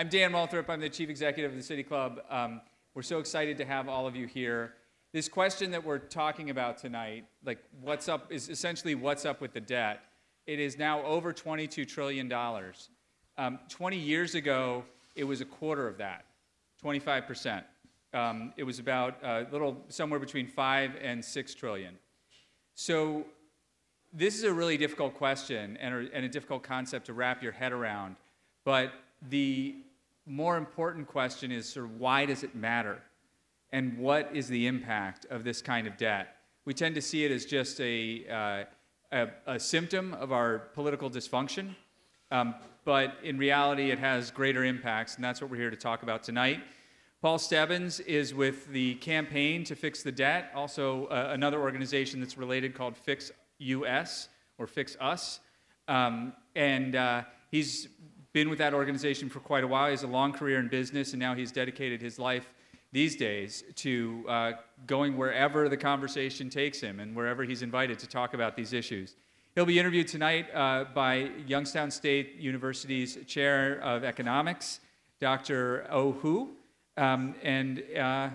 I'm Dan Moulthrop. I'm the chief executive of the City Club. Um, we're so excited to have all of you here. This question that we're talking about tonight, like what's up, is essentially what's up with the debt. It is now over $22 trillion. Um, 20 years ago, it was a quarter of that, 25%. Um, it was about a little, somewhere between five and six trillion. So this is a really difficult question and a, and a difficult concept to wrap your head around. But the more important question is sort of why does it matter? And what is the impact of this kind of debt? We tend to see it as just a, uh, a, a, symptom of our political dysfunction, um, but in reality, it has greater impacts, and that's what we're here to talk about tonight. Paul Stebbins is with the Campaign to Fix the Debt, also uh, another organization that's related called Fix US or Fix Us. Um, and uh, he's been with that organization for quite a while. He has a long career in business, and now he's dedicated his life these days to uh, going wherever the conversation takes him and wherever he's invited to talk about these issues. He'll be interviewed tonight uh, by Youngstown State University's Chair of Economics, Dr. Oh Hu. Um, and uh,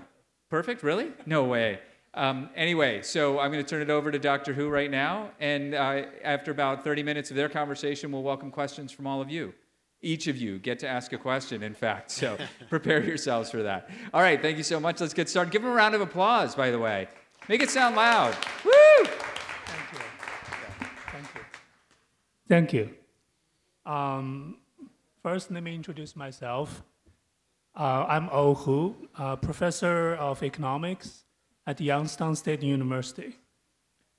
perfect, really? No way. Um, anyway, so I'm going to turn it over to Dr. Hu right now. And uh, after about 30 minutes of their conversation, we'll welcome questions from all of you. Each of you get to ask a question, in fact. So prepare yourselves for that. All right, thank you so much. Let's get started. Give them a round of applause, by the way. Make it sound loud. Woo! Thank you. Thank you. Thank you. Um, first, let me introduce myself. Uh, I'm Oh Hu, professor of economics at Youngstown State University.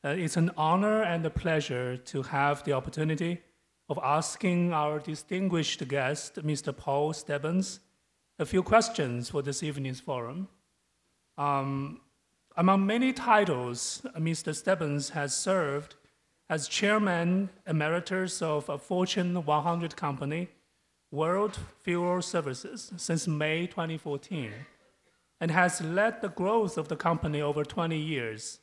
Uh, it's an honor and a pleasure to have the opportunity of asking our distinguished guest, Mr. Paul Stebbins, a few questions for this evening's forum. Um, among many titles, Mr. Stebbins has served as chairman emeritus of a Fortune 100 company, World Fuel Services, since May 2014 and has led the growth of the company over 20 years.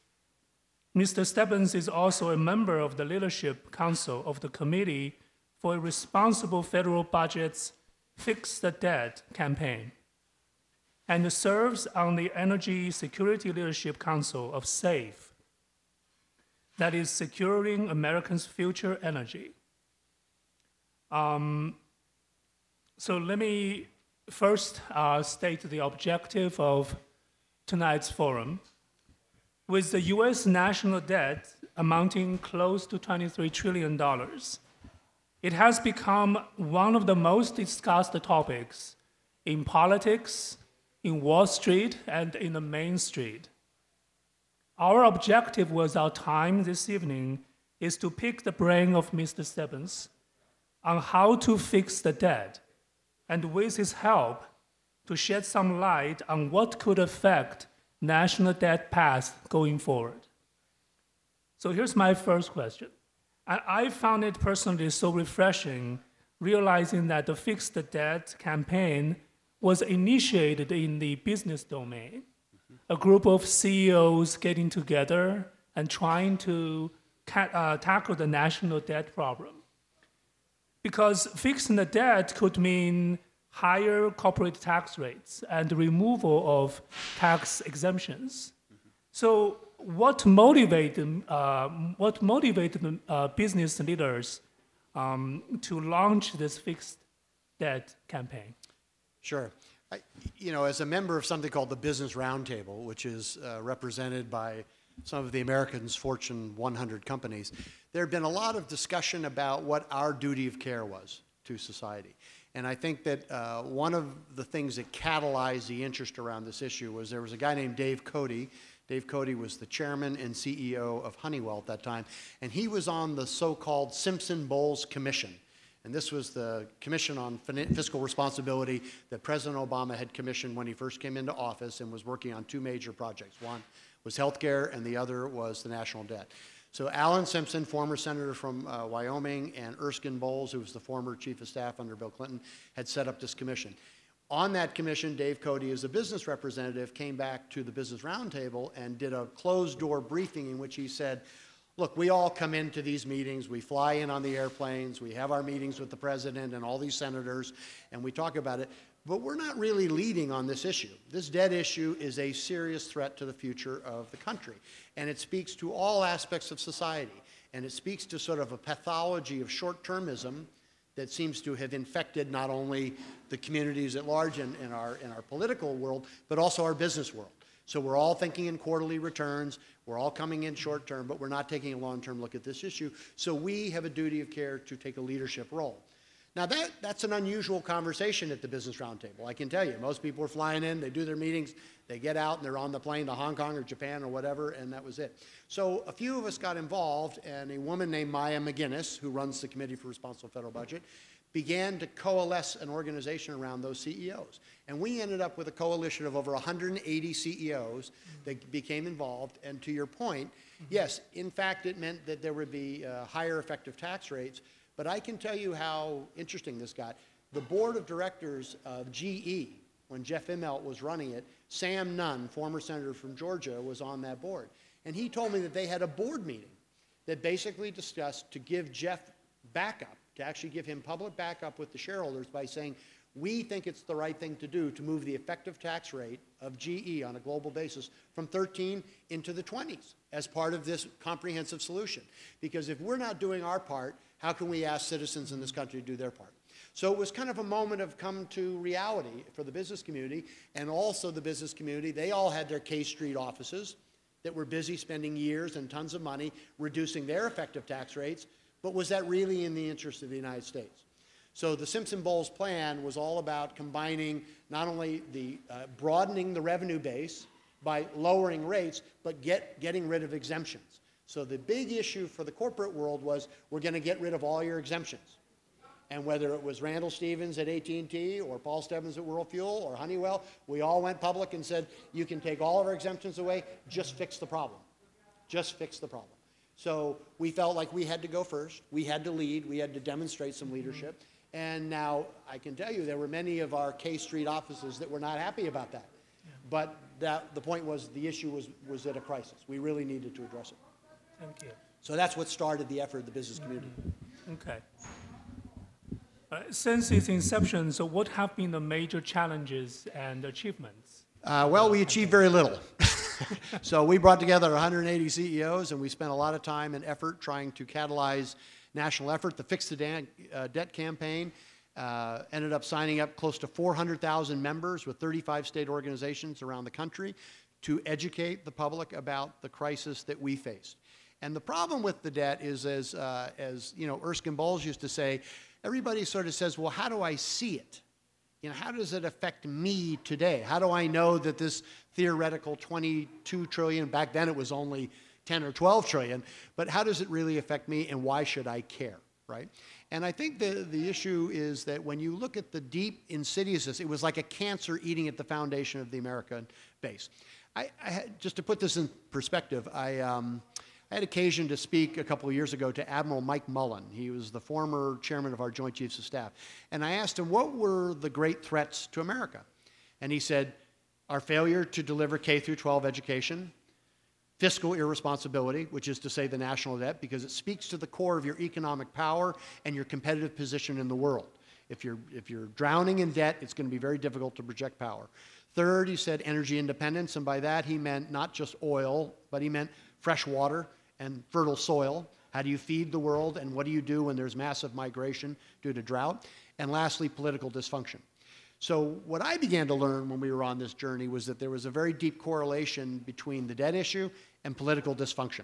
Mr. Stebbins is also a member of the Leadership Council of the Committee for Responsible Federal Budgets Fix the Debt campaign and serves on the Energy Security Leadership Council of SAFE, that is, Securing Americans' Future Energy. Um, so let me first uh, state the objective of tonight's forum. With the US national debt amounting close to $23 trillion, it has become one of the most discussed topics in politics, in Wall Street, and in the Main Street. Our objective with our time this evening is to pick the brain of Mr. Stebbins on how to fix the debt and with his help to shed some light on what could affect national debt path going forward. So here's my first question. And I found it personally so refreshing realizing that the Fix the Debt campaign was initiated in the business domain. A group of CEOs getting together and trying to uh, tackle the national debt problem because fixing the debt could mean higher corporate tax rates and removal of tax exemptions. So, what motivated uh, what motivated uh, business leaders um, to launch this fixed debt campaign? Sure. I, you know, as a member of something called the Business Roundtable, which is uh, represented by some of the Americans' Fortune 100 companies, there had been a lot of discussion about what our duty of care was to society. And I think that uh, one of the things that catalyzed the interest around this issue was there was a guy named Dave Cote. Dave Cote was the chairman and CEO of Honeywell at that time, and he was on the so called Simpson Bowles Commission. And this was the Commission on Fiscal Responsibility that President Obama had commissioned when he first came into office and was working on two major projects. One was healthcare, and the other was the national debt. So Alan Simpson, former senator from uh, Wyoming, and Erskine Bowles, who was the former chief of staff under Bill Clinton, had set up this commission. On that commission, Dave Cote, as a business representative, came back to the Business Roundtable and did a closed door briefing in which he said, look, we all come into these meetings, we fly in on the airplanes, we have our meetings with the president and all these senators, and we talk about it, but we're not really leading on this issue. This debt issue is a serious threat to the future of the country, and it speaks to all aspects of society, and it speaks to sort of a pathology of short-termism that seems to have infected not only the communities at large in, in, our, in our political world, but also our business world. So we're all thinking in quarterly returns, we're all coming in short term, but we're not taking a long term look at this issue. So we have a duty of care to take a leadership role. Now, that, that's an unusual conversation at the Business Roundtable. I can tell you, most people are flying in, they do their meetings, they get out, and they're on the plane to Hong Kong or Japan or whatever, and that was it. So a few of us got involved, and a woman named Maya MacGuineas, who runs the Committee for Responsible Federal Budget, began to coalesce an organization around those CEOs. And we ended up with a coalition of over 180 CEOs that became involved. And to your point, yes, in fact, it meant that there would be uh, higher effective tax rates. But I can tell you how interesting this got. The board of directors of GE, when Jeff Immelt was running it, Sam Nunn, former senator from Georgia, was on that board. And he told me that they had a board meeting that basically discussed to give Jeff backup, to actually give him public backup with the shareholders by saying, we think it's the right thing to do to move the effective tax rate of GE on a global basis from 13 into the 20s as part of this comprehensive solution. Because if we're not doing our part, how can we ask citizens in this country to do their part? So it was kind of a moment of come to reality for the business community and also the business community. They all had their K Street offices that were busy spending years and tons of money reducing their effective tax rates, but was that really in the interest of the United States? So the Simpson Bowles plan was all about combining not only the uh, broadening the revenue base by lowering rates, but get, getting rid of exemptions. So the big issue for the corporate world was we're going to get rid of all your exemptions. And whether it was Randall Stevens at AT&T or Paul Stebbins at World Fuel or Honeywell, we all went public and said, you can take all of our exemptions away, just fix the problem. Just fix the problem. So we felt like we had to go first. We had to lead. We had to demonstrate some leadership. And now I can tell you there were many of our K Street offices that were not happy about that. But that, the point was the issue was, was at a crisis. We really needed to address it. Thank you. So that's what started the effort of the business community. Okay. Uh, since its inception, so what have been the major challenges and achievements? Uh, well, we achieved very little. so we brought together 180 CEOs, and we spent a lot of time and effort trying to catalyze national effort. The Fix the Dan- uh, Debt campaign uh, ended up signing up close to 400,000 members with 35 state organizations around the country to educate the public about the crisis that we faced. And the problem with the debt is, as, uh, as you know, Erskine Bowles used to say, everybody sort of says, well, how do I see it? You know, how does it affect me today? How do I know that this theoretical 22 trillion, back then it was only 10 or 12 trillion, but how does it really affect me and why should I care, right? And I think the, the issue is that when you look at the deep insidiousness, it was like a cancer eating at the foundation of the American base. I, I had, just to put this in perspective, I, um, I had occasion to speak a couple of years ago to Admiral Mike Mullen. He was the former chairman of our Joint Chiefs of Staff. And I asked him, what were the great threats to America? And he said, our failure to deliver K through 12 education, fiscal irresponsibility, which is to say the national debt, because it speaks to the core of your economic power and your competitive position in the world. If you're, if you're drowning in debt, it's going to be very difficult to project power. Third, he said energy independence, and by that he meant not just oil, but he meant fresh water and fertile soil. How do you feed the world, and what do you do when there's massive migration due to drought? And lastly, political dysfunction. So, what I began to learn when we were on this journey was that there was a very deep correlation between the debt issue and political dysfunction.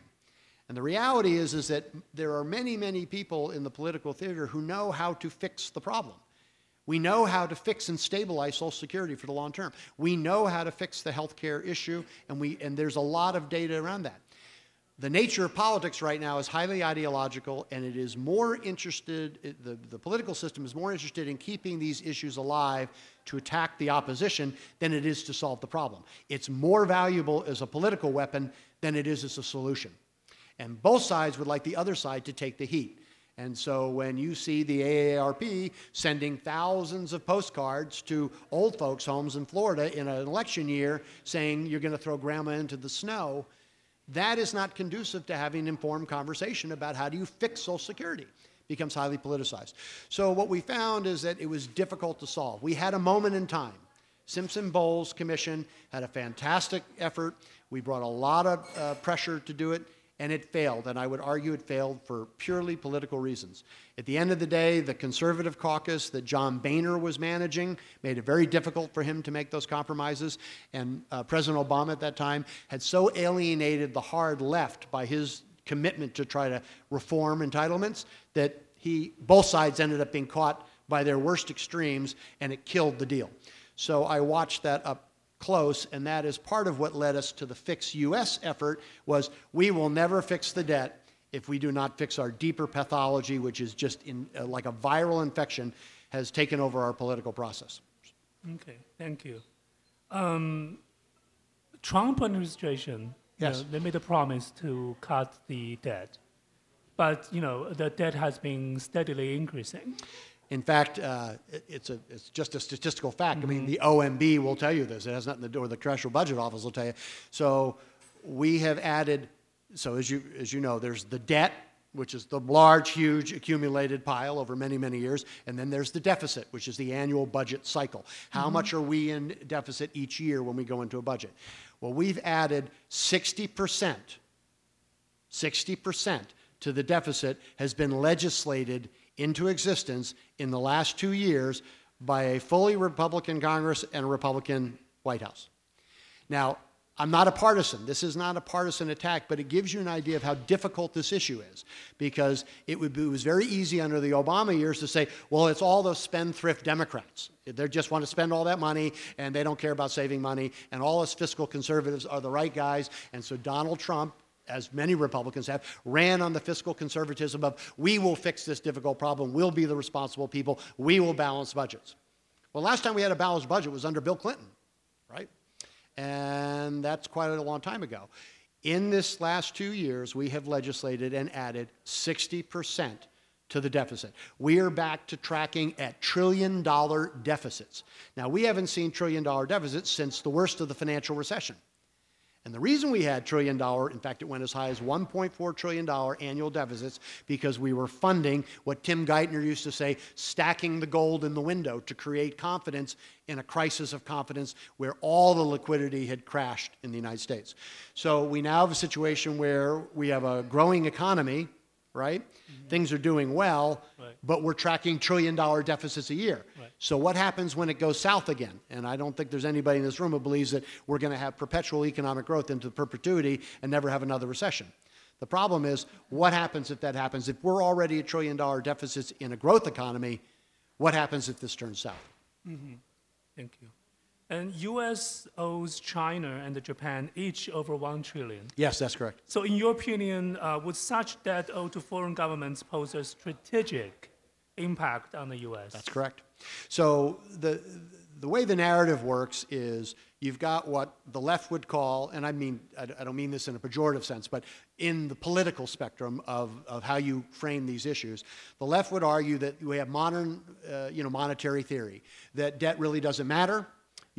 And the reality is, is that there are many, many people in the political theater who know how to fix the problem. We know how to fix and stabilize Social Security for the long term. We know how to fix the health care issue, and, we, and there's a lot of data around that the nature of politics right now is highly ideological, and it is more interested, it, the, the political system is more interested in keeping these issues alive to attack the opposition than it is to solve the problem. It's more valuable as a political weapon than it is as a solution. And both sides would like the other side to take the heat. And so when you see the AARP sending thousands of postcards to old folks' homes in Florida in an election year saying you're going to throw grandma into the snow, that is not conducive to having an informed conversation about how do you fix Social Security. It becomes highly politicized. So what we found is that it was difficult to solve. We had a moment in time. Simpson Bowles Commission had a fantastic effort. We brought a lot of uh, pressure to do it, and it failed. And I would argue it failed for purely political reasons. At the end of the day, the conservative caucus that John Boehner was managing made it very difficult for him to make those compromises. And uh, President Obama at that time had so alienated the hard left by his commitment to try to reform entitlements that he, both sides ended up being caught by their worst extremes, and it killed the deal. So I watched that up close, and that is part of what led us to the Fix US effort was we will never fix the debt if we do not fix our deeper pathology, which is just in, uh, like a viral infection, has taken over our political process. Okay, thank you. Um, Trump administration you Yes. know, they made a promise to cut the debt, but you know the debt has been steadily increasing. In fact, uh, it- it's, a, it's just a statistical fact. I mean, the OMB will tell you this. It has nothing to do, or the Congressional Budget Office will tell you. So we have added, so as you, as you know, there's the debt, which is the large, huge accumulated pile over many, many years. And then there's the deficit, which is the annual budget cycle. How much are we in deficit each year when we go into a budget? Well, we've added 60%. 60% to the deficit has been legislated into existence in the last two years by a fully Republican Congress and a Republican White House. Now, I'm not a partisan. This is not a partisan attack, but it gives you an idea of how difficult this issue is. Because it, would be, it was very easy under the Obama years to say, well, it's all those spendthrift Democrats. They just want to spend all that money and they don't care about saving money. And all us fiscal conservatives are the right guys. And so Donald Trump as many Republicans have, ran on the fiscal conservatism of we will fix this difficult problem, we'll be the responsible people, we will balance budgets. Well, last time we had a balanced budget was under Bill Clinton, right? And that's quite a long time ago. In this last two years, we have legislated and added 60% to the deficit. We are back to tracking at trillion dollar deficits. Now, we haven't seen trillion dollar deficits since the worst of the financial recession. And the reason we had trillion dollar, in fact, it went as high as $1.4 trillion annual deficits because we were funding what Tim Geithner used to say, stacking the gold in the window to create confidence in a crisis of confidence where all the liquidity had crashed in the United States. So we now have a situation where we have a growing economy, right? Things are doing well, Right. but we're tracking trillion dollar deficits a year. Right. So what happens when it goes south again? And I don't think there's anybody in this room who believes that we're going to have perpetual economic growth into perpetuity and never have another recession. The problem is, what happens if that happens? If we're already a trillion dollar deficits in a growth economy, what happens if this turns south? Mm-hmm. Thank you. And U.S. owes China and Japan each over one trillion. Yes, that's correct. So, in your opinion, uh, would such debt owed to foreign governments pose a strategic impact on the U.S.? That's correct. So the the way the narrative works is you've got what the left would call, and I mean I I don't mean this in a pejorative sense, but in the political spectrum of, of how you frame these issues, the left would argue that we have modern, uh, you know, monetary theory that debt really doesn't matter.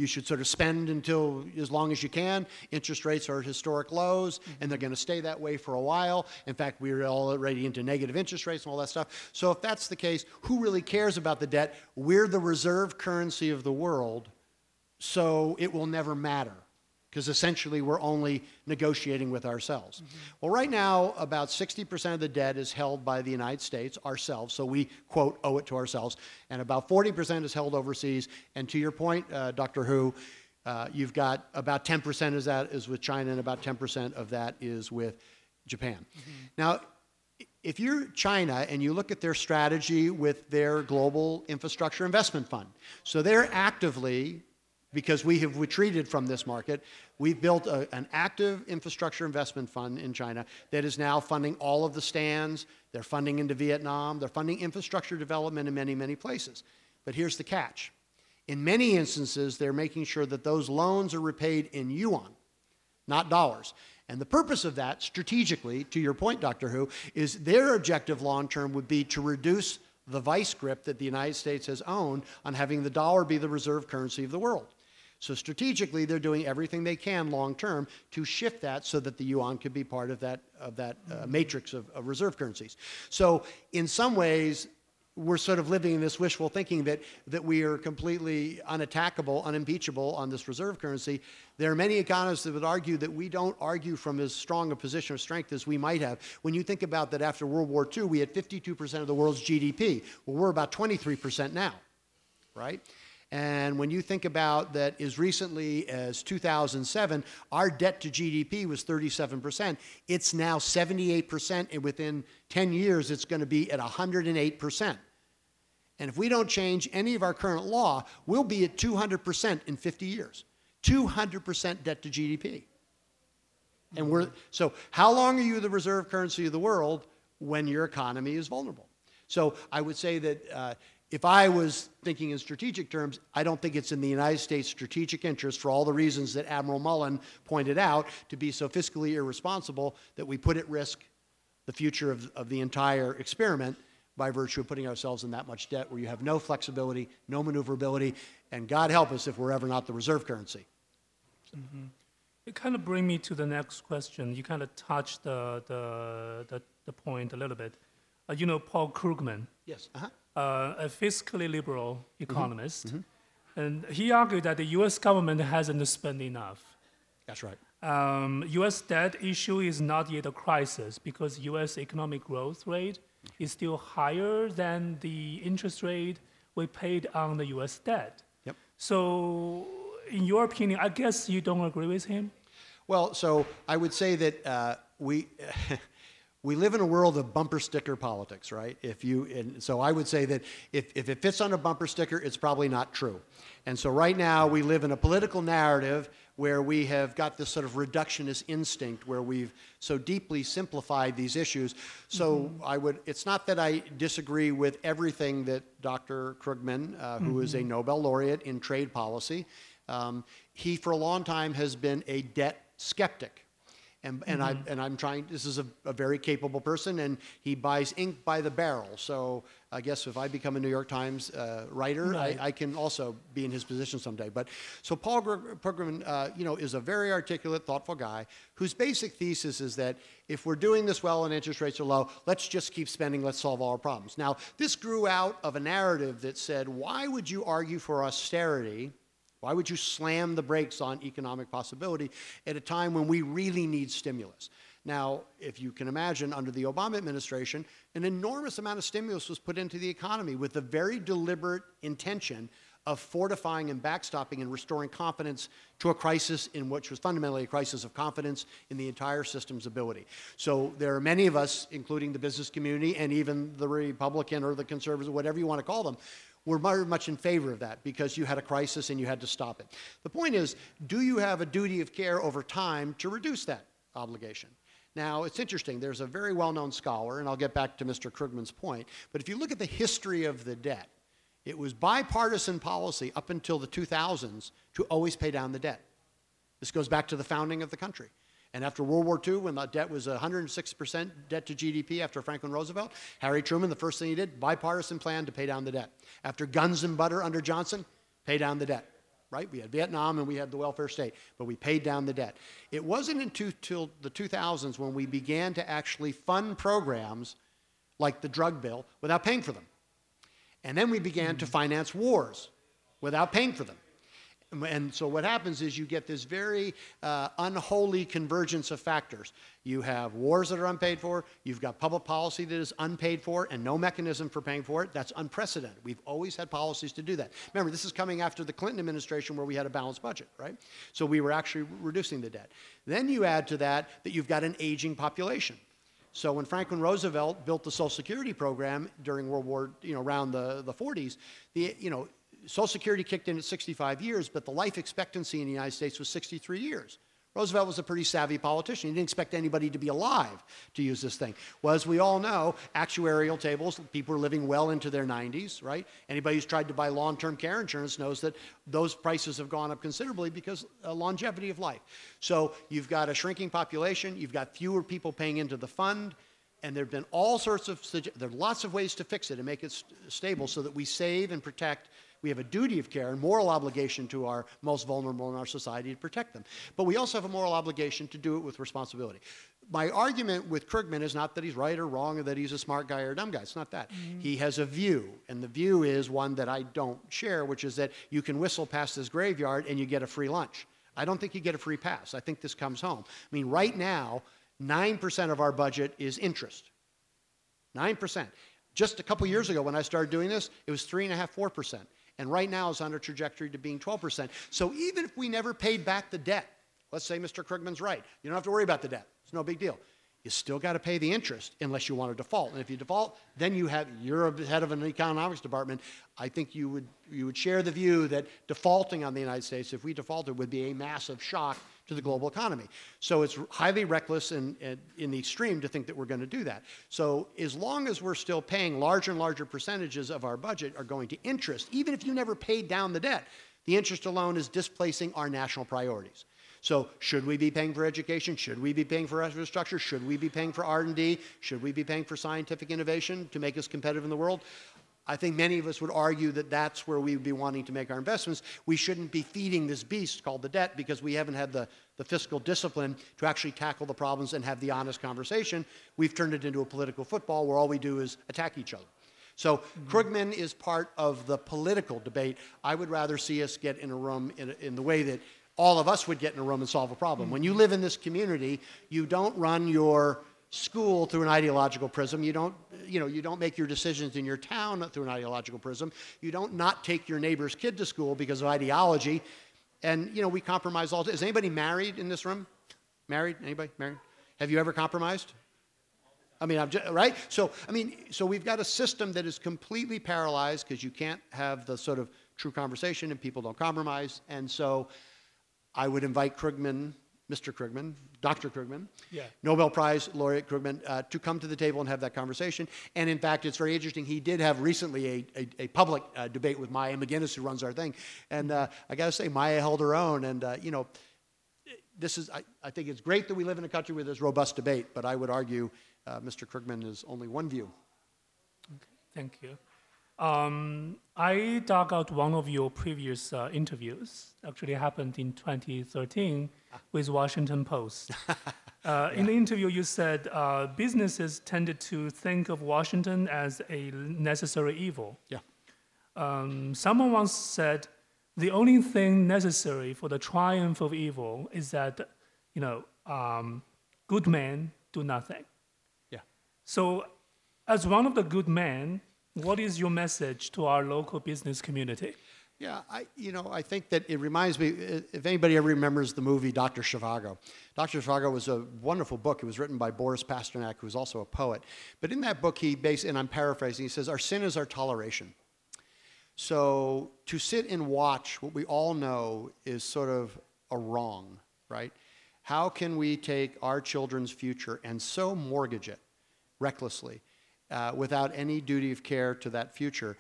You should sort of spend until as long as you can. Interest rates are at historic lows, and they're going to stay that way for a while. In fact, we're already into negative interest rates and all that stuff. So, if that's the case, who really cares about the debt? We're the reserve currency of the world, so it will never matter because essentially we're only negotiating with ourselves. Well, right now, about 60% of the debt is held by the United States, ourselves, so we, quote, owe it to ourselves, and about 40% is held overseas. And to your point, uh, Dr. Hu, uh, you've got about 10% of that is with China, and about 10% of that is with Japan. Now, if you're China and you look at their strategy with their global infrastructure investment fund, so they're actively, because we have retreated from this market, we've built a, an active infrastructure investment fund in China that is now funding all of the stands. They're funding into Vietnam. They're funding infrastructure development in many, many places. But here's the catch. In many instances, they're making sure that those loans are repaid in yuan, not dollars. And the purpose of that, strategically, to your point, Dr. Hu, is their objective long term would be to reduce the vice grip that the United States has owned on having the dollar be the reserve currency of the world. So strategically, they're doing everything they can long term to shift that so that the yuan could be part of that of that uh, matrix of, of reserve currencies. So in some ways, we're sort of living in this wishful thinking that, that we are completely unattackable, unimpeachable on this reserve currency. There are many economists that would argue that we don't argue from as strong a position of strength as we might have. When you think about that after World War II, we had 52% of the world's GDP. Well, we're about 23% now, right? And when you think about that as recently as 2007, our debt to GDP was 37%. It's now 78%, and within 10 years, it's going to be at 108%. And if we don't change any of our current law, we'll be at 200% in 50 years. 200% debt to GDP. And we're, so how long are you the reserve currency of the world when your economy is vulnerable? So I would say that uh, if I was thinking in strategic terms, I don't think it's in the United States' strategic interest, for all the reasons that Admiral Mullen pointed out, to be so fiscally irresponsible that we put at risk the future of, of the entire experiment by virtue of putting ourselves in that much debt where you have no flexibility, no maneuverability, and God help us if we're ever not the reserve currency. It kind of brings me to the next question. You kind of touched the, the, the, the point a little bit. Uh, you know, Paul Krugman, Yes. Uh-huh. Uh, a fiscally liberal economist, and he argued that the U.S. government hasn't spent enough. That's right. Um, U.S. debt issue is not yet a crisis because U.S. economic growth rate is still higher than the interest rate we paid on the U.S. debt. Yep. So, in your opinion, I guess you don't agree with him. Well, so I would say that uh, we we live in a world of bumper sticker politics, right? If you and so I would say that if, if it fits on a bumper sticker, it's probably not true. And so right now we live in a political narrative where we have got this sort of reductionist instinct where we've so deeply simplified these issues. So I would it's not that I disagree with everything that Dr. Krugman, uh, who is a Nobel laureate in trade policy, um, he for a long time has been a debt skeptic. And, and, I, and I'm trying, this is a, a very capable person, and he buys ink by the barrel. So I guess if I become a New York Times uh, writer, Right. I, I can also be in his position someday. But so Paul Krugman, uh, you know, is a very articulate, thoughtful guy whose basic thesis is that if we're doing this well and interest rates are low, let's just keep spending, let's solve all our problems. Now, this grew out of a narrative that said, why would you argue for austerity? Why would you slam the brakes on economic possibility at a time when we really need stimulus? Now, if you can imagine, under the Obama administration, an enormous amount of stimulus was put into the economy with the very deliberate intention of fortifying and backstopping and restoring confidence to a crisis in which was fundamentally a crisis of confidence in the entire system's ability. So there are many of us, including the business community and even the Republican or the conservative, whatever you want to call them, were very much in favor of that because you had a crisis and you had to stop it. The point is, do you have a duty of care over time to reduce that obligation? Now, it's interesting. There's a very well known scholar, and I'll get back to Mr. Krugman's point, but if you look at the history of the debt, it was bipartisan policy up until the 2000s to always pay down the debt. This goes back to the founding of the country. And after World War II, when the debt was 106% debt to GDP after Franklin Roosevelt, Harry Truman, the first thing he did, bipartisan plan to pay down the debt. After guns and butter under Johnson, pay down the debt. Right? We had Vietnam and we had the welfare state, but we paid down the debt. It wasn't until the 2000s when we began to actually fund programs like the drug bill without paying for them. And then we began to hmm. finance wars without paying for them. And so what happens is you get this very uh, unholy convergence of factors. You have wars that are unpaid for, you've got public policy that is unpaid for, and no mechanism for paying for it. That's unprecedented. We've always had policies to do that. Remember, this is coming after the Clinton administration where we had a balanced budget, right? So we were actually reducing the debt. Then you add to that that you've got an aging population. So when Franklin Roosevelt built the Social Security program during World War, you know, around the, the 40s, the, you know, Social Security kicked in at 65 years, but the life expectancy in the United States was 63 years. Roosevelt was a pretty savvy politician. He didn't expect anybody to be alive to use this thing. Well, as we all know, actuarial tables, people are living well into their 90s, right? Anybody who's tried to buy long term care insurance knows that those prices have gone up considerably because uh, longevity of life. So you've got a shrinking population, you've got fewer people paying into the fund, and there have been all sorts of, there are lots of ways to fix it and make it st- stable so that we save and protect We have a duty of care and moral obligation to our most vulnerable in our society to protect them. But we also have a moral obligation to do it with responsibility. My argument with Krugman is not that he's right or wrong or that he's a smart guy or a dumb guy. It's not that. Mm-hmm. He has a view, and the view is one that I don't share, which is that you can whistle past this graveyard and you get a free lunch. I don't think you get a free pass. I think this comes home. I mean, right now, 9% of our budget is interest. 9%. Just a couple years ago when I started doing this, it was 3.5%, 4%. And right now is on a trajectory to being 12%. So even if we never paid back the debt, let's say Mr. Krugman's right, you don't have to worry about the debt. It's no big deal. You still got to pay the interest unless you want to default. And if you default, then you have you're head of an economics department. I think you would you would share the view that defaulting on the United States, if we defaulted, would be a massive shock to the global economy. So it's highly reckless and, in the extreme to think that we're going to do that. So as long as we're still paying larger and larger percentages of our budget are going to interest, even if you never paid down the debt, the interest alone is displacing our national priorities. So should we be paying for education? Should we be paying for infrastructure? Should we be paying for R&D? Should we be paying for scientific innovation to make us competitive in the world? I think many of us would argue that that's where we would be wanting to make our investments. We shouldn't be feeding this beast called the debt because we haven't had the, the fiscal discipline to actually tackle the problems and have the honest conversation. We've turned it into a political football where all we do is attack each other. So mm-hmm. Krugman is part of the political debate. I would rather see us get in a room in, in the way that all of us would get in a room and solve a problem. Mm-hmm. When you live in this community, you don't run your school through an ideological prism. You don't, you know, you don't make your decisions in your town through an ideological prism. You don't not take your neighbor's kid to school because of ideology. And, you know, we compromise all. Is anybody married in this room? Married? Anybody married? Have you ever compromised? I mean, I'm just, right? So, I mean, so we've got a system that is completely paralyzed because you can't have the sort of true conversation and people don't compromise. And so, I would invite Krugman, Mr. Krugman, Dr. Krugman, Yeah. Nobel Prize laureate Krugman, uh, to come to the table and have that conversation. And in fact, it's very interesting. He did have recently a, a, a public uh, debate with Maya MacGuineas, who runs our thing. And uh, I got to say, Maya held her own. And, uh, you know, this is, I, I, think it's great that we live in a country where there's robust debate, but I would argue uh, Mr. Krugman is only one view. Okay, thank you. Um, I dug out one of your previous uh, interviews. Actually, happened in 2013 with Washington Post. uh, yeah. In the interview, you said uh, businesses tended to think of Washington as a necessary evil. Yeah. Um, someone once said, "The only thing necessary for the triumph of evil is that, you know, um, good men do nothing." Yeah. So, as one of the good men what is your message to our local business community? Yeah, I, you know, I think that it reminds me, if anybody ever remembers the movie Dr. Zhivago. Dr. Zhivago was a wonderful book. It was written by Boris Pasternak, who was also a poet. But in that book, he based, and I'm paraphrasing, he says, Our sin is our toleration. So to sit and watch what we all know is sort of a wrong, right? How can we take our children's future and so mortgage it recklessly? Uh, without any duty of care to that future.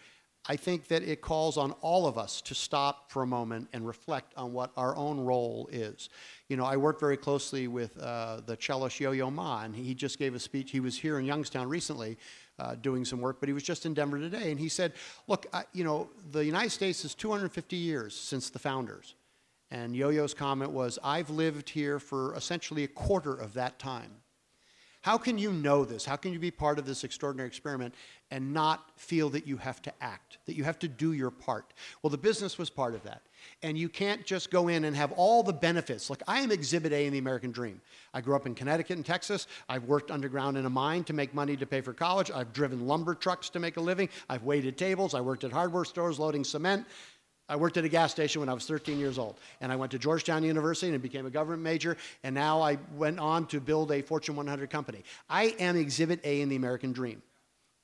I think that it calls on all of us to stop for a moment and reflect on what our own role is. You know, I work very closely with uh, the cellist Yo-Yo Ma, and he just gave a speech. He was here in Youngstown recently uh, doing some work, but he was just in Denver today, and he said, look, I, you know, the United States is 250 years since the founders. And Yo-Yo's comment was, I've lived here for essentially a quarter of that time. How can you know this? How can you be part of this extraordinary experiment and not feel that you have to act, that you have to do your part? Well, the business was part of that. And you can't just go in and have all the benefits. Look, I am exhibit A in the American dream. I grew up in Connecticut and Texas. I've worked underground in a mine to make money to pay for college. I've driven lumber trucks to make a living. I've waited tables. I worked at hardware stores loading cement. I worked at a gas station when I was 13 years old, and I went to Georgetown University and became a government major, and now I went on to build a Fortune 100 company. I am Exhibit A in the American dream.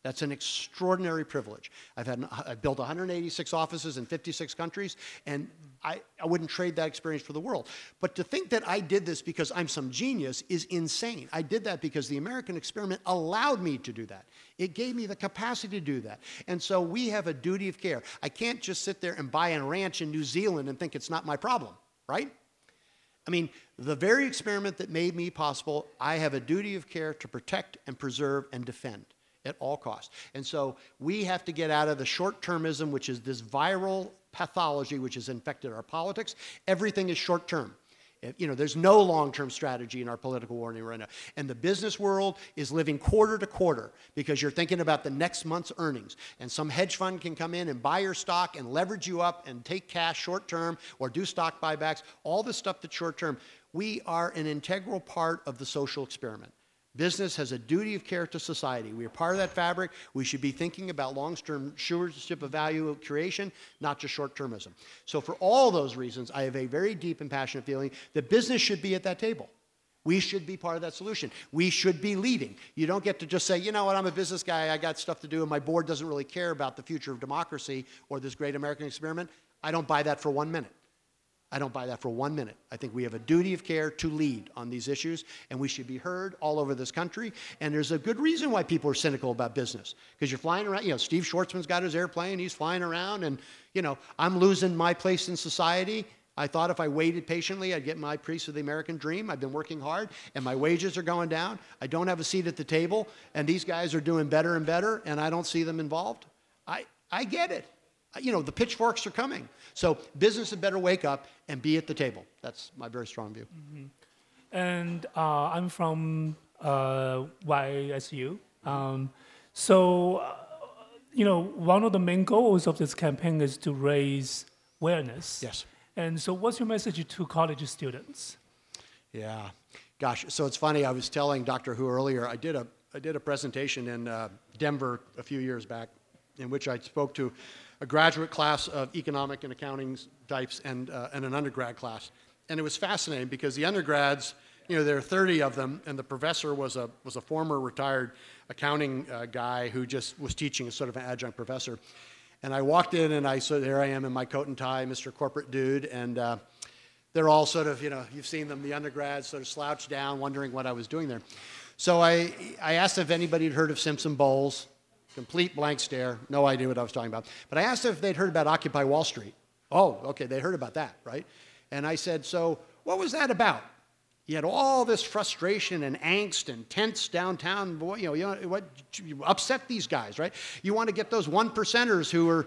That's an extraordinary privilege. I've, had, I've built 186 offices in 56 countries, and I, I wouldn't trade that experience for the world. But to think that I did this because I'm some genius is insane. I did that because the American experiment allowed me to do that. It gave me the capacity to do that. And so we have a duty of care. I can't just sit there and buy a ranch in New Zealand and think it's not my problem, right? I mean, the very experiment that made me possible, I have a duty of care to protect and preserve and defend. At all costs. And so we have to get out of the short termism, which is this viral pathology which has infected our politics. Everything is short term. You know, there's no long-term strategy in our political war right now. And the business world is living quarter to quarter because you're thinking about the next month's earnings. And some hedge fund can come in and buy your stock and leverage you up and take cash short term or do stock buybacks, all the stuff that's short term. We are an integral part of the social experiment. Business has a duty of care to society. We are part of that fabric. We should be thinking about long-term stewardship of value creation, not just short-termism. So for all those reasons, I have a very deep and passionate feeling that business should be at that table. We should be part of that solution. We should be leading. You don't get to just say, you know what, I'm a business guy, I got stuff to do, and my board doesn't really care about the future of democracy or this great American experiment. I don't buy that for one minute. I don't buy that for one minute. I think we have a duty of care to lead on these issues, and we should be heard all over this country. And there's a good reason why people are cynical about business. Because you're flying around, you know, Steve Schwarzman's got his airplane, he's flying around, and, you know, I'm losing my place in society. I thought if I waited patiently, I'd get my piece of the American dream. I've been working hard, and my wages are going down. I don't have a seat at the table, and these guys are doing better and better, and I don't see them involved. I, I get it. You know, the pitchforks are coming. So business had better wake up and be at the table. That's my very strong view. Mm-hmm. And uh, I'm from uh, YSU. Um, so, uh, you know, one of the main goals of this campaign is to raise awareness. Yes. And so, what's your message to college students? Yeah. Gosh, so it's funny. I was telling Dr. Hu earlier. I did a I did a presentation in uh, Denver a few years back, in which I spoke to a graduate class of economic and accounting types and, uh, and an undergrad class. And it was fascinating because the undergrads, you know, there are 30 of them, and the professor was a, was a former retired accounting uh, guy who just was teaching as sort of an adjunct professor. And I walked in and I said, there I am in my coat and tie, Mr. Corporate Dude, and uh, they're all sort of, you know, you've seen them, the undergrads sort of slouched down, wondering what I was doing there. So I, I asked if anybody had heard of Simpson Bowles. Complete blank stare, no idea what I was talking about. But I asked if they'd heard about Occupy Wall Street. Oh, okay, they heard about that, right? And I said, so what was that about? You had all this frustration and angst and tense downtown. Boy, you know, you, know, what, you upset these guys, right? You want to get those one percenters who are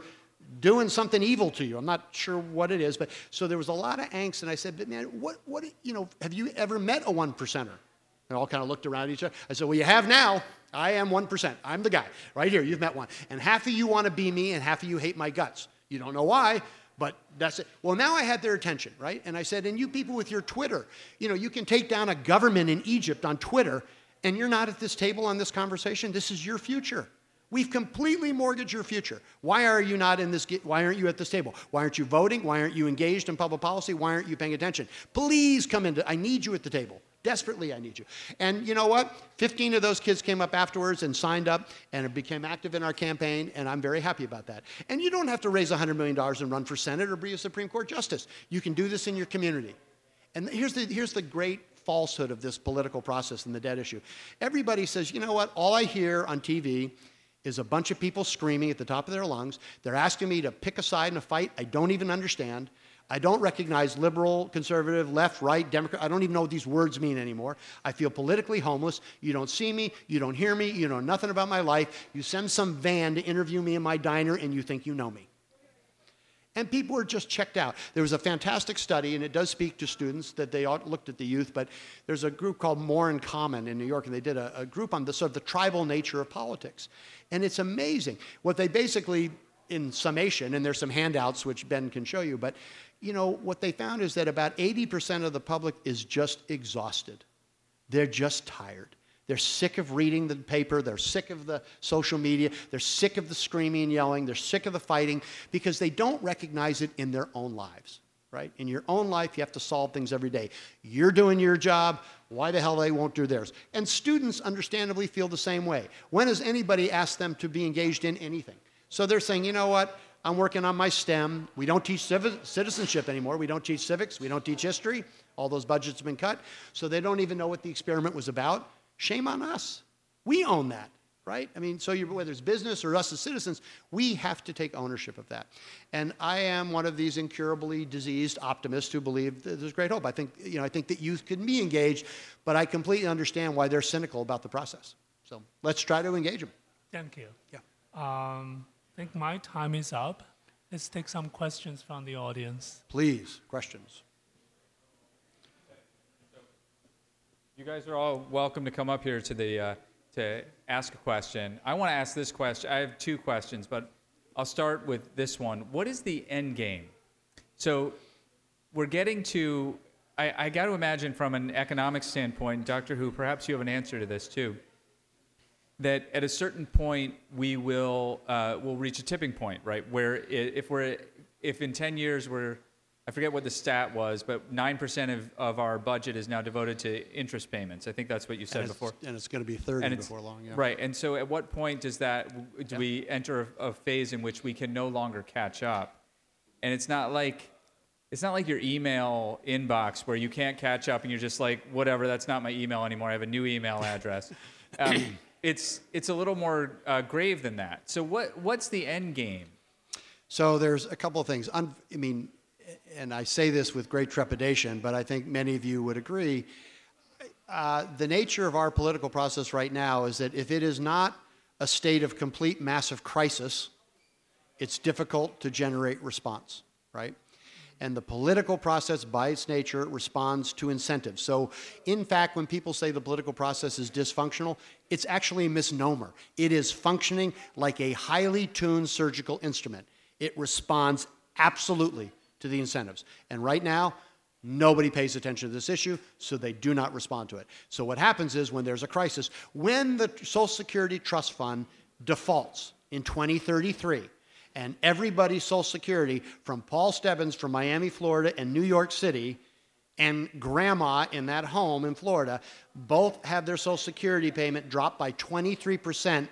doing something evil to you. I'm not sure what it is, but so there was a lot of angst. And I said, but man, what, what, you know, have you ever met a one percenter? And all kind of looked around at each other. I said, well, you have now. I am 1%. I'm the guy. Right here, you've met one. And half of you want to be me, and half of you hate my guts. You don't know why, but that's it. Well, now I had their attention, right? And I said, and you people with your Twitter, you know, you can take down a government in Egypt on Twitter, and you're not at this table on this conversation. This is your future. We've completely mortgaged your future. Why are you not in this? Why aren't you at this table? Why aren't you voting? Why aren't you engaged in public policy? Why aren't you paying attention? Please come into. I need you at the table. Desperately, I need you. And you know what? 15 of those kids came up afterwards and signed up and became active in our campaign, and I'm very happy about that. And you don't have to raise $100 million and run for Senate or be a Supreme Court justice. You can do this in your community. And here's the, here's the great falsehood of this political process and the debt issue. Everybody says, you know what? All I hear on TV is a bunch of people screaming at the top of their lungs. They're asking me to pick a side in a fight I don't even understand. I don't recognize liberal, conservative, left, right, Democrat. I don't even know what these words mean anymore. I feel politically homeless. You don't see me. You don't hear me. You know nothing about my life. You send some van to interview me in my diner and you think you know me. And people are just checked out. There was a fantastic study, and it does speak to students that they looked at the youth, but there's a group called More in Common in New York, and they did a, a group on the sort of the tribal nature of politics. And it's amazing. What they basically, in summation, and there's some handouts which Ben can show you, but you know, what they found is that about 80% of the public is just exhausted. They're just tired. They're sick of reading the paper. They're sick of the social media. They're sick of the screaming and yelling. They're sick of the fighting because they don't recognize it in their own lives, right? In your own life, you have to solve things every day. You're doing your job. Why the hell they won't do theirs? And students understandably feel the same way. When has anybody asked them to be engaged in anything? So they're saying, you know what? I'm working on my STEM. We don't teach civ- citizenship anymore. We don't teach civics. We don't teach history. All those budgets have been cut. So they don't even know what the experiment was about. Shame on us. We own that, right? I mean, so whether it's business or us as citizens, we have to take ownership of that. And I am one of these incurably diseased optimists who believe that there's great hope. I think, you know, I think that youth can be engaged, but I completely understand why they're cynical about the process. So let's try to engage them. Thank you. Yeah. Um, I think my time is up. Let's take some questions from the audience. Please, questions. You guys are all welcome to come up here to the uh, to ask a question. I want to ask this question. I have two questions, but I'll start with this one. What is the end game? So we're getting to. I, I got to imagine from an economic standpoint, Doctor Who. Perhaps you have an answer to this too. That at a certain point we will uh, will reach a tipping point, right? Where if we're if in 10 years we're I forget what the stat was, but 9% of, of our budget is now devoted to interest payments. I think that's what you said And before. And it's going to be 30 And before long, yeah. Right, and so at what point does that, do we enter a, a phase in which we can no longer catch up? And it's not like, it's not like your email inbox where you can't catch up and you're just like, whatever, that's not my email anymore. I have a new email address. um, it's, it's a little more uh, grave than that. So what, what's the end game? So there's a couple of things. Un- I mean, and I say this with great trepidation, but I think many of you would agree. Uh, the nature of our political process right now is that if it is not a state of complete massive crisis, it's difficult to generate response, right? And the political process, by its nature, responds to incentives. So, in fact, when people say the political process is dysfunctional, it's actually a misnomer. It is functioning like a highly tuned surgical instrument. It responds absolutely to the incentives. And right now, Nobody pays attention to this issue, so they do not respond to it. So, what happens is when there's a crisis, when the Social Security Trust Fund defaults in 2033, and everybody's Social Security, from Paul Stebbins from Miami, Florida, and New York City, and grandma in that home in Florida, both have their Social Security payment dropped by 23%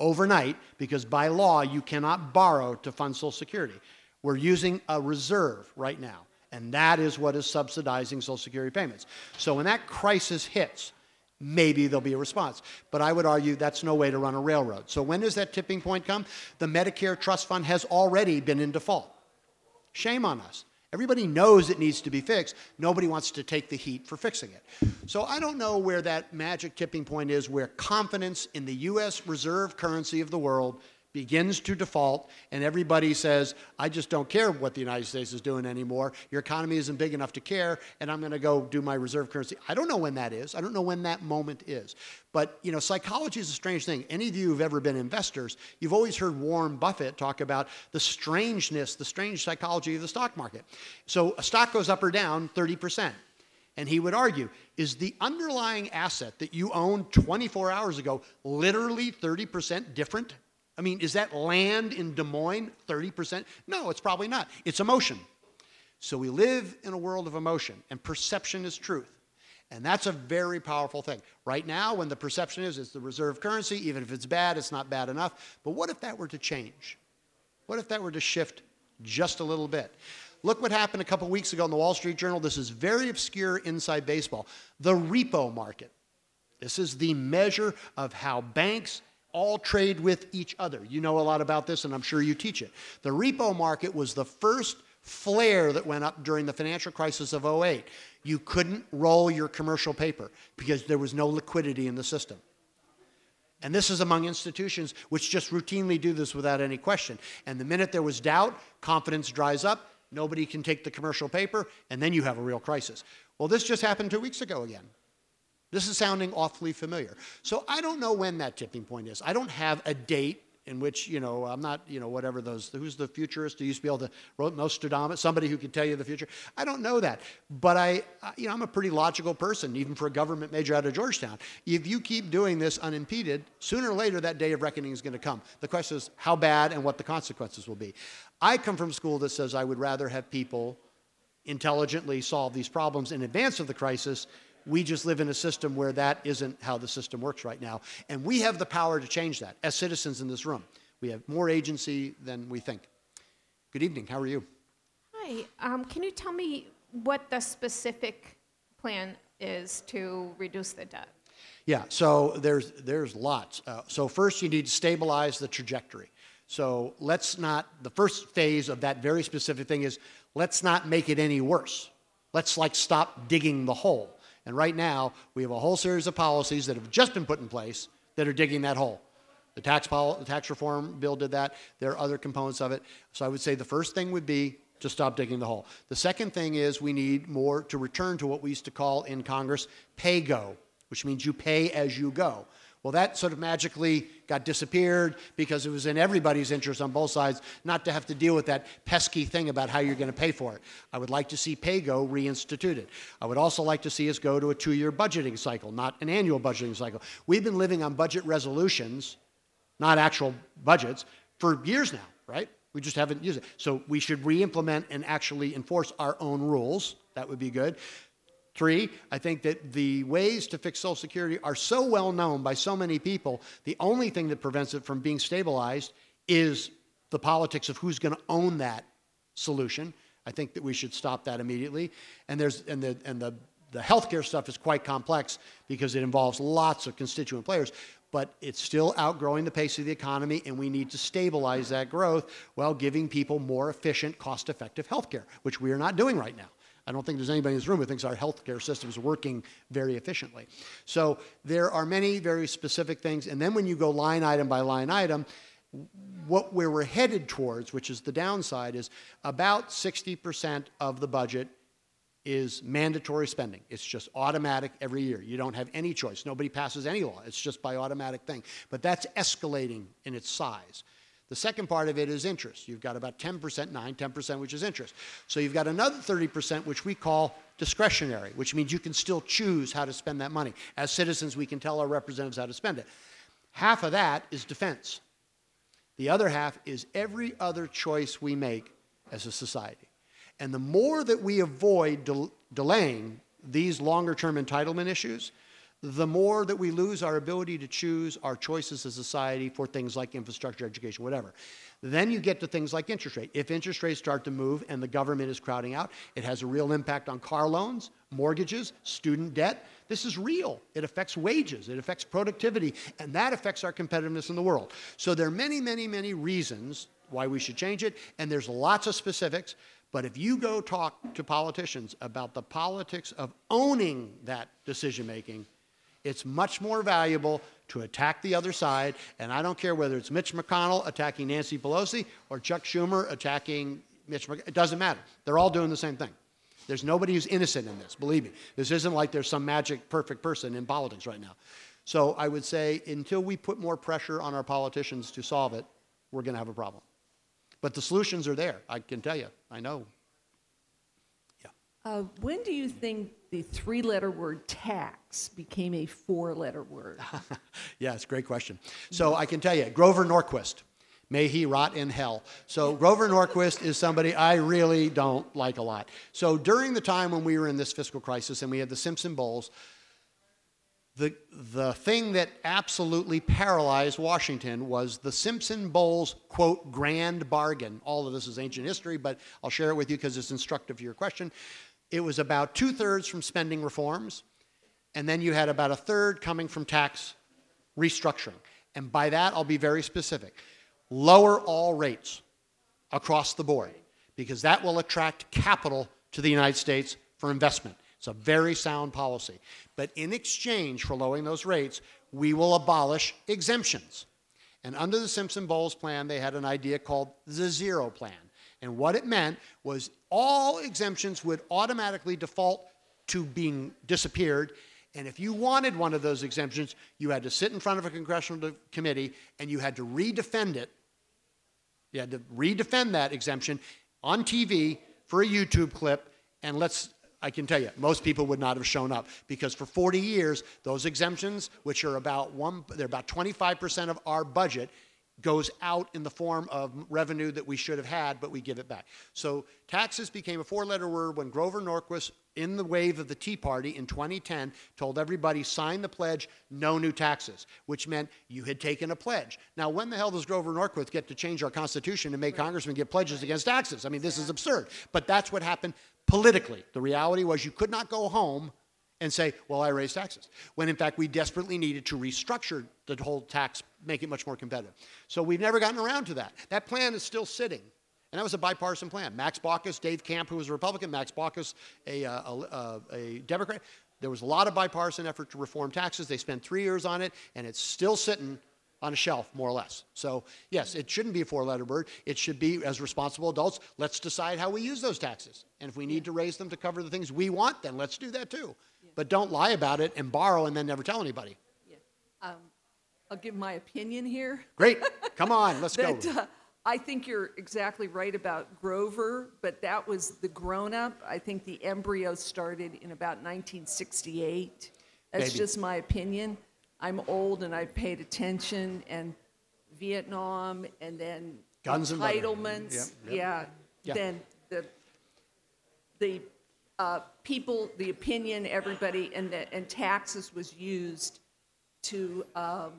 overnight because by law you cannot borrow to fund Social Security. We're using a reserve right now, and that is what is subsidizing Social Security payments. So when that crisis hits, maybe there'll be a response. But I would argue that's no way to run a railroad. So when does that tipping point come? The Medicare Trust Fund has already been in default. Shame on us. Everybody knows it needs to be fixed. Nobody wants to take the heat for fixing it. So I don't know where that magic tipping point is where confidence in the US reserve currency of the world begins to default and everybody says, I just don't care what the United States is doing anymore. Your economy isn't big enough to care, and I'm going to go do my reserve currency. I don't know when that is. I don't know when that moment is. But, you know, psychology is a strange thing. Any of you who've ever been investors, you've always heard Warren Buffett talk about the strangeness, the strange psychology of the stock market. So a stock goes up or down 30%. And he would argue, is the underlying asset that you owned 24 hours ago literally 30% different? I mean, is that land in Des Moines 30%? No, it's probably not. It's emotion. So we live in a world of emotion, and perception is truth. And that's a very powerful thing. Right now, when the perception is it's the reserve currency, even if it's bad, it's not bad enough. But what if that were to change? What if that were to shift just a little bit? Look what happened a couple weeks ago in the Wall Street Journal. This is very obscure inside baseball. The repo market. This is the measure of how banks all trade with each other. You know a lot about this, and I'm sure you teach it. The repo market was the first flare that went up during the financial crisis of 08. You couldn't roll your commercial paper because there was no liquidity in the system. And this is among institutions which just routinely do this without any question. And the minute there was doubt, confidence dries up, nobody can take the commercial paper, and then you have a real crisis. Well, this just happened two weeks ago again. This is sounding awfully familiar. So I don't know when that tipping point is. I don't have a date in which, you know, I'm not, you know, whatever those, who's the futurist who used to be able to, Nostradamus, somebody who could tell you the future. I don't know that. But I, you know, I'm a pretty logical person, even for a government major out of Georgetown. If you keep doing this unimpeded, sooner or later that day of reckoning is going to come. The question is how bad and what the consequences will be. I come from school that says I would rather have people intelligently solve these problems in advance of the crisis. We just live in a system where that isn't how the system works right now. And we have the power to change that as citizens in this room. We have more agency than we think. Good evening. How are you? Hi, um, can you tell me what the specific plan is to reduce the debt? Yeah, so there's, there's lots. Uh, so, first, you need to stabilize the trajectory. So, let's not, the first phase of that very specific thing is let's not make it any worse. Let's like stop digging the hole. And right now, we have a whole series of policies that have just been put in place that are digging that hole. The tax, pol- the tax reform bill did that. There are other components of it. So I would say the first thing would be to stop digging the hole. The second thing is we need more to return to what we used to call in Congress pay go, which means you pay as you go. Well, that sort of magically got disappeared because it was in everybody's interest on both sides not to have to deal with that pesky thing about how you're going to pay for it. I would like to see PAYGO reinstituted. I would also like to see us go to a two year budgeting cycle, not an annual budgeting cycle. We've been living on budget resolutions, not actual budgets, for years now, right? We just haven't used it. So we should re implement and actually enforce our own rules. That would be good. Three, I think that the ways to fix Social Security are so well known by so many people, the only thing that prevents it from being stabilized is the politics of who's going to own that solution. I think that we should stop that immediately. And, there's, and, the, and the, the healthcare stuff is quite complex because it involves lots of constituent players, but it's still outgrowing the pace of the economy, and we need to stabilize that growth while giving people more efficient, cost effective healthcare, which we are not doing right now. I don't think there's anybody in this room who thinks our healthcare system is working very efficiently. So there are many very specific things. And then when you go line item by line item, what where we're headed towards, which is the downside, is about 60% of the budget is mandatory spending. It's just automatic every year. You don't have any choice. Nobody passes any law. It's just by automatic thing. But that's escalating in its size. The second part of it is interest. You've got about 10%, 9, 10%, which is interest. So you've got another 30%, which we call discretionary, which means you can still choose how to spend that money. As citizens, we can tell our representatives how to spend it. Half of that is defense. The other half is every other choice we make as a society. And the more that we avoid del- delaying these longer term entitlement issues, the more that we lose our ability to choose our choices as a society for things like infrastructure, education, whatever. Then you get to things like interest rate. If interest rates start to move and the government is crowding out, it has a real impact on car loans, mortgages, student debt. This is real. It affects wages, it affects productivity, and that affects our competitiveness in the world. So there are many, many, many reasons why we should change it, and there's lots of specifics. But if you go talk to politicians about the politics of owning that decision making, it's much more valuable to attack the other side, and I don't care whether it's Mitch McConnell attacking Nancy Pelosi or Chuck Schumer attacking Mitch McConnell. It doesn't matter. They're all doing the same thing. There's nobody who's innocent in this, believe me. This isn't like there's some magic perfect person in politics right now. So I would say until we put more pressure on our politicians to solve it, we're going to have a problem. But the solutions are there, I can tell you. I know. Uh, when do you think the three letter word tax became a four letter word? Yeah, it's a great question. So I can tell you, Grover Norquist, may he rot in hell. So Grover Norquist is somebody I really don't like a lot. So during the time when we were in this fiscal crisis and we had the Simpson Bowles, the, the thing that absolutely paralyzed Washington was the Simpson Bowles, quote, grand bargain. All of this is ancient history, but I'll share it with you because it's instructive to your question. It was about two thirds from spending reforms, and then you had about a third coming from tax restructuring. And by that, I'll be very specific. Lower all rates across the board, because that will attract capital to the United States for investment. It's a very sound policy. But in exchange for lowering those rates, we will abolish exemptions. And under the Simpson Bowles plan, they had an idea called the zero plan. And what it meant was all exemptions would automatically default to being disappeared. And if you wanted one of those exemptions, you had to sit in front of a congressional committee and you had to redefend it. You had to redefend that exemption on TV for a YouTube clip. And let's, I can tell you, most people would not have shown up because for 40 years, those exemptions, which are about one, they're about 25% of our budget, goes out in the form of revenue that we should have had, but we give it back. So taxes became a four letter word when Grover Norquist, in the wave of the Tea Party in 2010, told everybody sign the pledge, no new taxes, which meant you had taken a pledge. Now, when the hell does Grover Norquist get to change our Constitution and make congressmen get pledges against taxes? I mean, this is absurd. But that's what happened politically. The reality was you could not go home and say, well, I raised taxes, when in fact we desperately needed to restructure the whole tax, make it much more competitive. So we've never gotten around to that. That plan is still sitting. And that was a bipartisan plan. Max Baucus, Dave Camp, who was a Republican, Max Baucus, a, uh, a, a, a Democrat. There was a lot of bipartisan effort to reform taxes. They spent three years on it, and it's still sitting on a shelf, more or less. So, yes, it shouldn't be a four letter word. It should be, as responsible adults, let's decide how we use those taxes. And if we need to raise them to cover the things we want, then let's do that too. But don't lie about it and borrow and then never tell anybody. Um, I'll give my opinion here. Great. Come on, let's go. Uh, I think you're exactly right about Grover, but that was the grown-up. I think the embryo started in about 1968. That's Maybe. just my opinion. I'm old and I've paid attention, and Vietnam, and then Guns and entitlements. Yep, yep. Yeah, Yeah. then the the uh, people, the opinion, everybody, and the, and taxes was used to, um,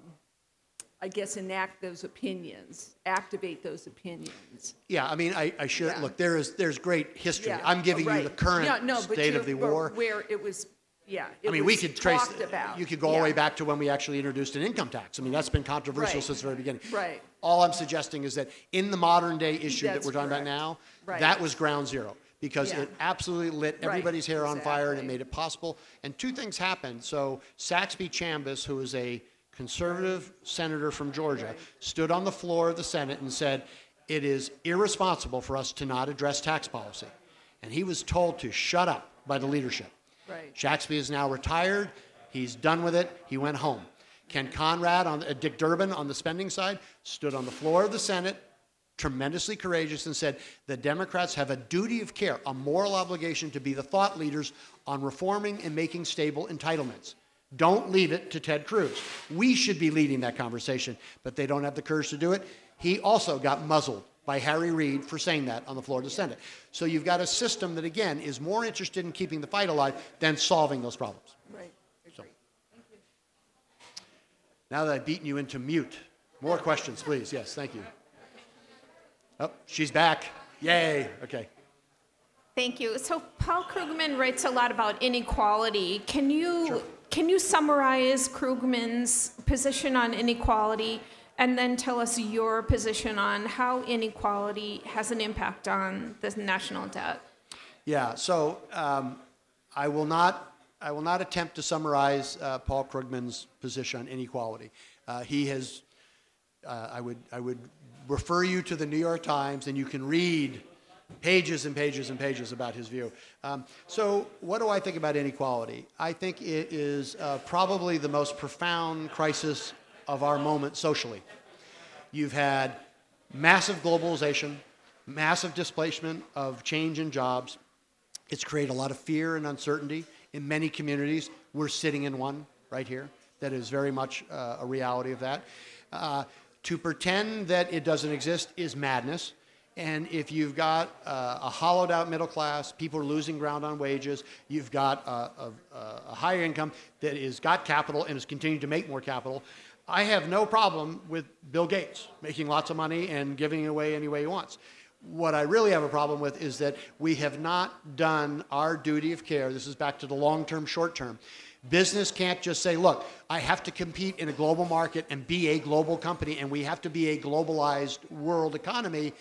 I guess, enact those opinions, activate those opinions. Yeah, I mean, I, I should, Yeah. look, there is, there's great history. Yeah, I'm giving you right. the current no, but state of the but war. Where it was, yeah, it I mean, we was could trace, talked about. you could go all the way Yeah. back to when we actually introduced an income tax. I mean, that's been controversial Right. since the very beginning. Right. All I'm suggesting is that in the modern day issue that That's we're talking about correct. now, Right. that was ground zero because Yeah. it absolutely lit Right, everybody's hair on fire and it exactly. made it possible. And two things happened. So Saxby Chambliss, who is a conservative senator from Georgia, stood on the floor of the Senate and said, it is irresponsible for us to not address tax policy. And he was told to shut up by the leadership. Right. Saxby is now retired. He's done with it. He went home. Kent Conrad, on, uh, Dick Durbin on the spending side, stood on the floor of the Senate, tremendously courageous, and said the Democrats have a duty of care, a moral obligation to be the thought leaders on reforming and making stable entitlements. Don't leave it to Ted Cruz. We should be leading that conversation, but they don't have the courage to do it. He also got muzzled by Harry Reid for saying that on the floor of the Senate. So you've got a system that, again, is more interested in keeping the fight alive than solving those problems. Right. So, now that I've beaten you into mute, more questions, please. Yes, thank you. Oh, she's back. Yay. Okay. Thank you. So Paul Krugman writes a lot about inequality. Can you can you summarize Krugman's position on inequality and then tell us your position on how inequality has an impact on the national debt? Yeah, so um, I will not, I will not attempt to summarize uh, Paul Krugman's position on inequality. Uh, he has, uh, I would, I would refer you to the New York Times, and you can read pages and pages and pages about his view. Um, so, what do I think about inequality? I think it is uh, probably the most profound crisis of our moment socially. You've had massive globalization, massive displacement of change in jobs. It's created a lot of fear and uncertainty in many communities. We're sitting in one right here that is very much uh, a reality of that. Uh, to pretend that it doesn't exist is madness. And if you've got uh, a hollowed out middle class, people are losing ground on wages, you've got a, a, a higher income that has got capital and is continuing to make more capital, I have no problem with Bill Gates making lots of money and giving it away any way he wants. What I really have a problem with is that we have not done our duty of care. This is back to the long term, short term. Business can't just say, look, I have to compete in a global market and be a global company, and we have to be a globalized world economy.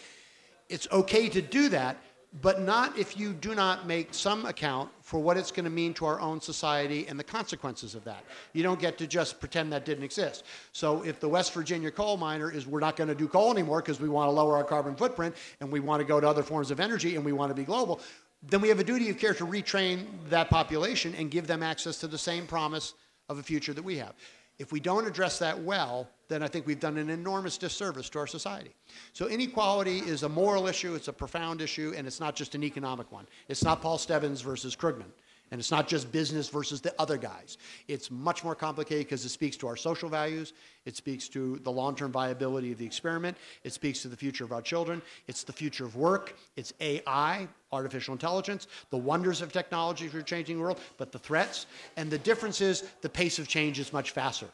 It's okay to do that, but not if you do not make some account for what it's going to mean to our own society and the consequences of that. You don't get to just pretend that didn't exist. So if the West Virginia coal miner is we're not going to do coal anymore because we want to lower our carbon footprint and we want to go to other forms of energy and we want to be global, then we have a duty of care to retrain that population and give them access to the same promise of a future that we have. If we don't address that well, then I think we've done an enormous disservice to our society. So inequality is a moral issue, it's a profound issue, and it's not just an economic one. It's not Paul Stebbins versus Krugman. And it's not just business versus the other guys. It's much more complicated because it speaks to our social values. It speaks to the long term viability of the experiment. It speaks to the future of our children. It's the future of work. It's AI, artificial intelligence, the wonders of technology for changing the world, but the threats. And the difference is the pace of change is much faster.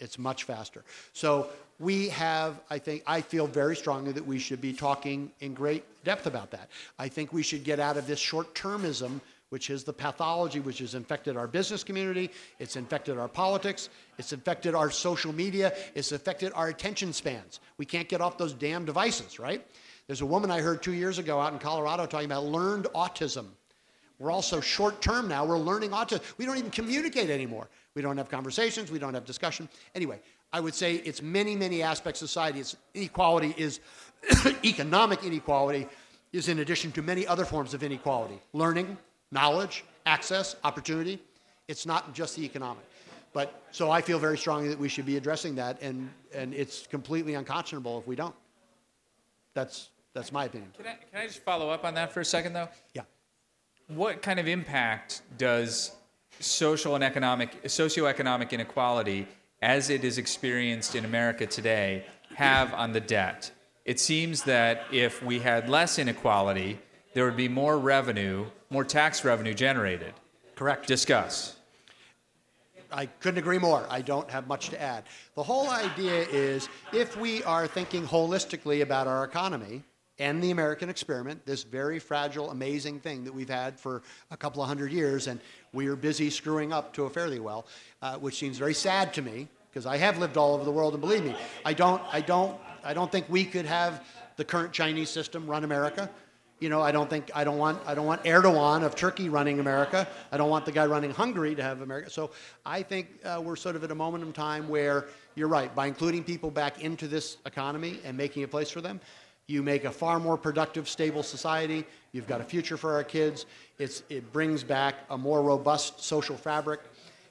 It's much faster. So we have, I think, I feel very strongly that we should be talking in great depth about that. I think we should get out of this short termism which is the pathology which has infected our business community, it's infected our politics, it's infected our social media, it's affected our attention spans. We can't get off those damn devices, right? There's a woman I heard two years ago out in Colorado talking about learned autism. We're also short term now. We're learning autism. We don't even communicate anymore. We don't have conversations. We don't have discussion. Anyway, I would say it's many, many aspects of society. It's inequality is economic inequality is in addition to many other forms of inequality. Learning, knowledge, access, opportunity. It's not just the economic. But so I feel very strongly that we should be addressing that and, and it's completely unconscionable if we don't. That's that's my opinion. Can I, can I just follow up on that for a second, though? Yeah. What kind of impact does social and economic, socioeconomic inequality, as it is experienced in America today, have on the debt? It seems that if we had less inequality, there would be more revenue, more tax revenue generated. Correct. Discuss. I couldn't agree more. I don't have much to add. The whole idea is if we are thinking holistically about our economy and the American experiment, this very fragile, amazing thing that we've had for a couple of hundred years, and we are busy screwing up to a fairly well, uh, which seems very sad to me because I have lived all over the world, and believe me, I don't, I don't, I don't think we could have the current Chinese system run America. You know, I don't think I don't want I don't want Erdogan of Turkey running America. I don't want the guy running Hungary to have America. So I think uh, we're sort of at a moment in time where you're right by including people back into this economy and making a place for them. You make a far more productive, stable society. You've got a future for our kids. It's, it brings back a more robust social fabric.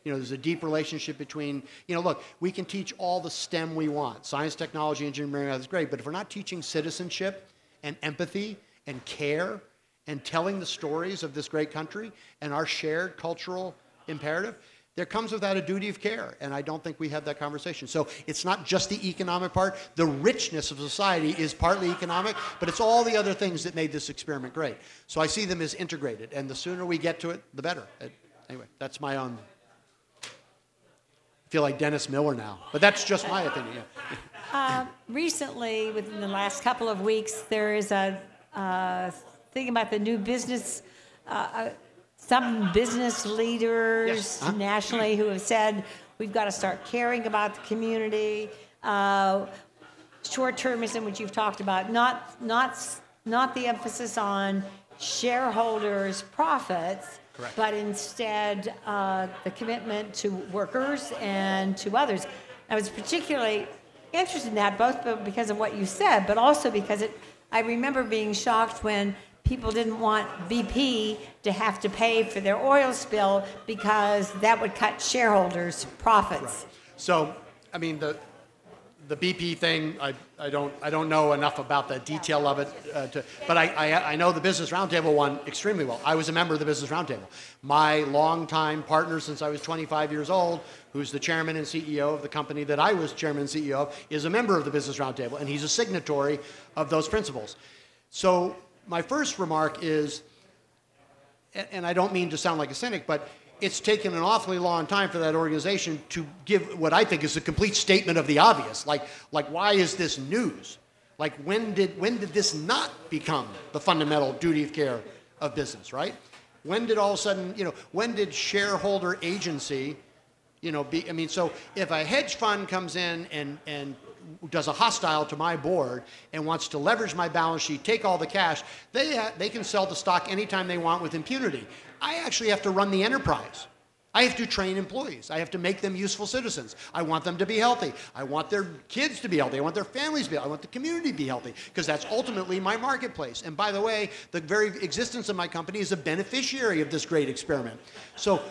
You know, there's a deep relationship between, you know, look, we can teach all the STEM we want science, technology, engineering, that's great. But if we're not teaching citizenship and empathy and care and telling the stories of this great country and our shared cultural imperative, there comes with that a duty of care. And I don't think we have that conversation. So it's not just the economic part. The richness of society is partly economic, but it's all the other things that made this experiment great. So I see them as integrated. And the sooner we get to it, the better. Uh, anyway, that's my own. I feel like Dennis Miller now, but that's just my opinion. Yeah. Uh, recently, within the last couple of weeks, there is a uh, thing about the new business. Uh, uh, some business leaders Yes. Huh? nationally who have said we've got to start caring about the community. Uh, short-termism, which you've talked about, not not not the emphasis on shareholders' profits, Correct. but instead uh, the commitment to workers and to others. I was particularly interested in that, both because of what you said, but also because it. I remember being shocked when people didn't want BP to have to pay for their oil spill because that would cut shareholders' profits. So, I mean, the, the BP thing, I, I, don't, I don't know enough about the detail of it, uh, to, but I, I, I know the Business Roundtable one extremely well. I was a member of the Business Roundtable. My longtime partner since I was 25 years old, who's the chairman and CEO of the company that I was chairman and CEO of, is a member of the Business Roundtable, and he's a signatory of those principles. So, my first remark is and, and I don't mean to sound like a cynic, but it's taken an awfully long time for that organization to give what I think is a complete statement of the obvious. Like, like why is this news? Like, when did, when did this not become the fundamental duty of care of business, right? When did all of a sudden, you know, when did shareholder agency, you know, be, I mean, so if a hedge fund comes in and, and does a hostile to my board and wants to leverage my balance sheet, take all the cash, they, ha- they can sell the stock anytime they want with impunity. I actually have to run the enterprise. I have to train employees. I have to make them useful citizens. I want them to be healthy. I want their kids to be healthy. I want their families to be healthy. I want the community to be healthy because that's ultimately my marketplace. And by the way, the very existence of my company is a beneficiary of this great experiment. So,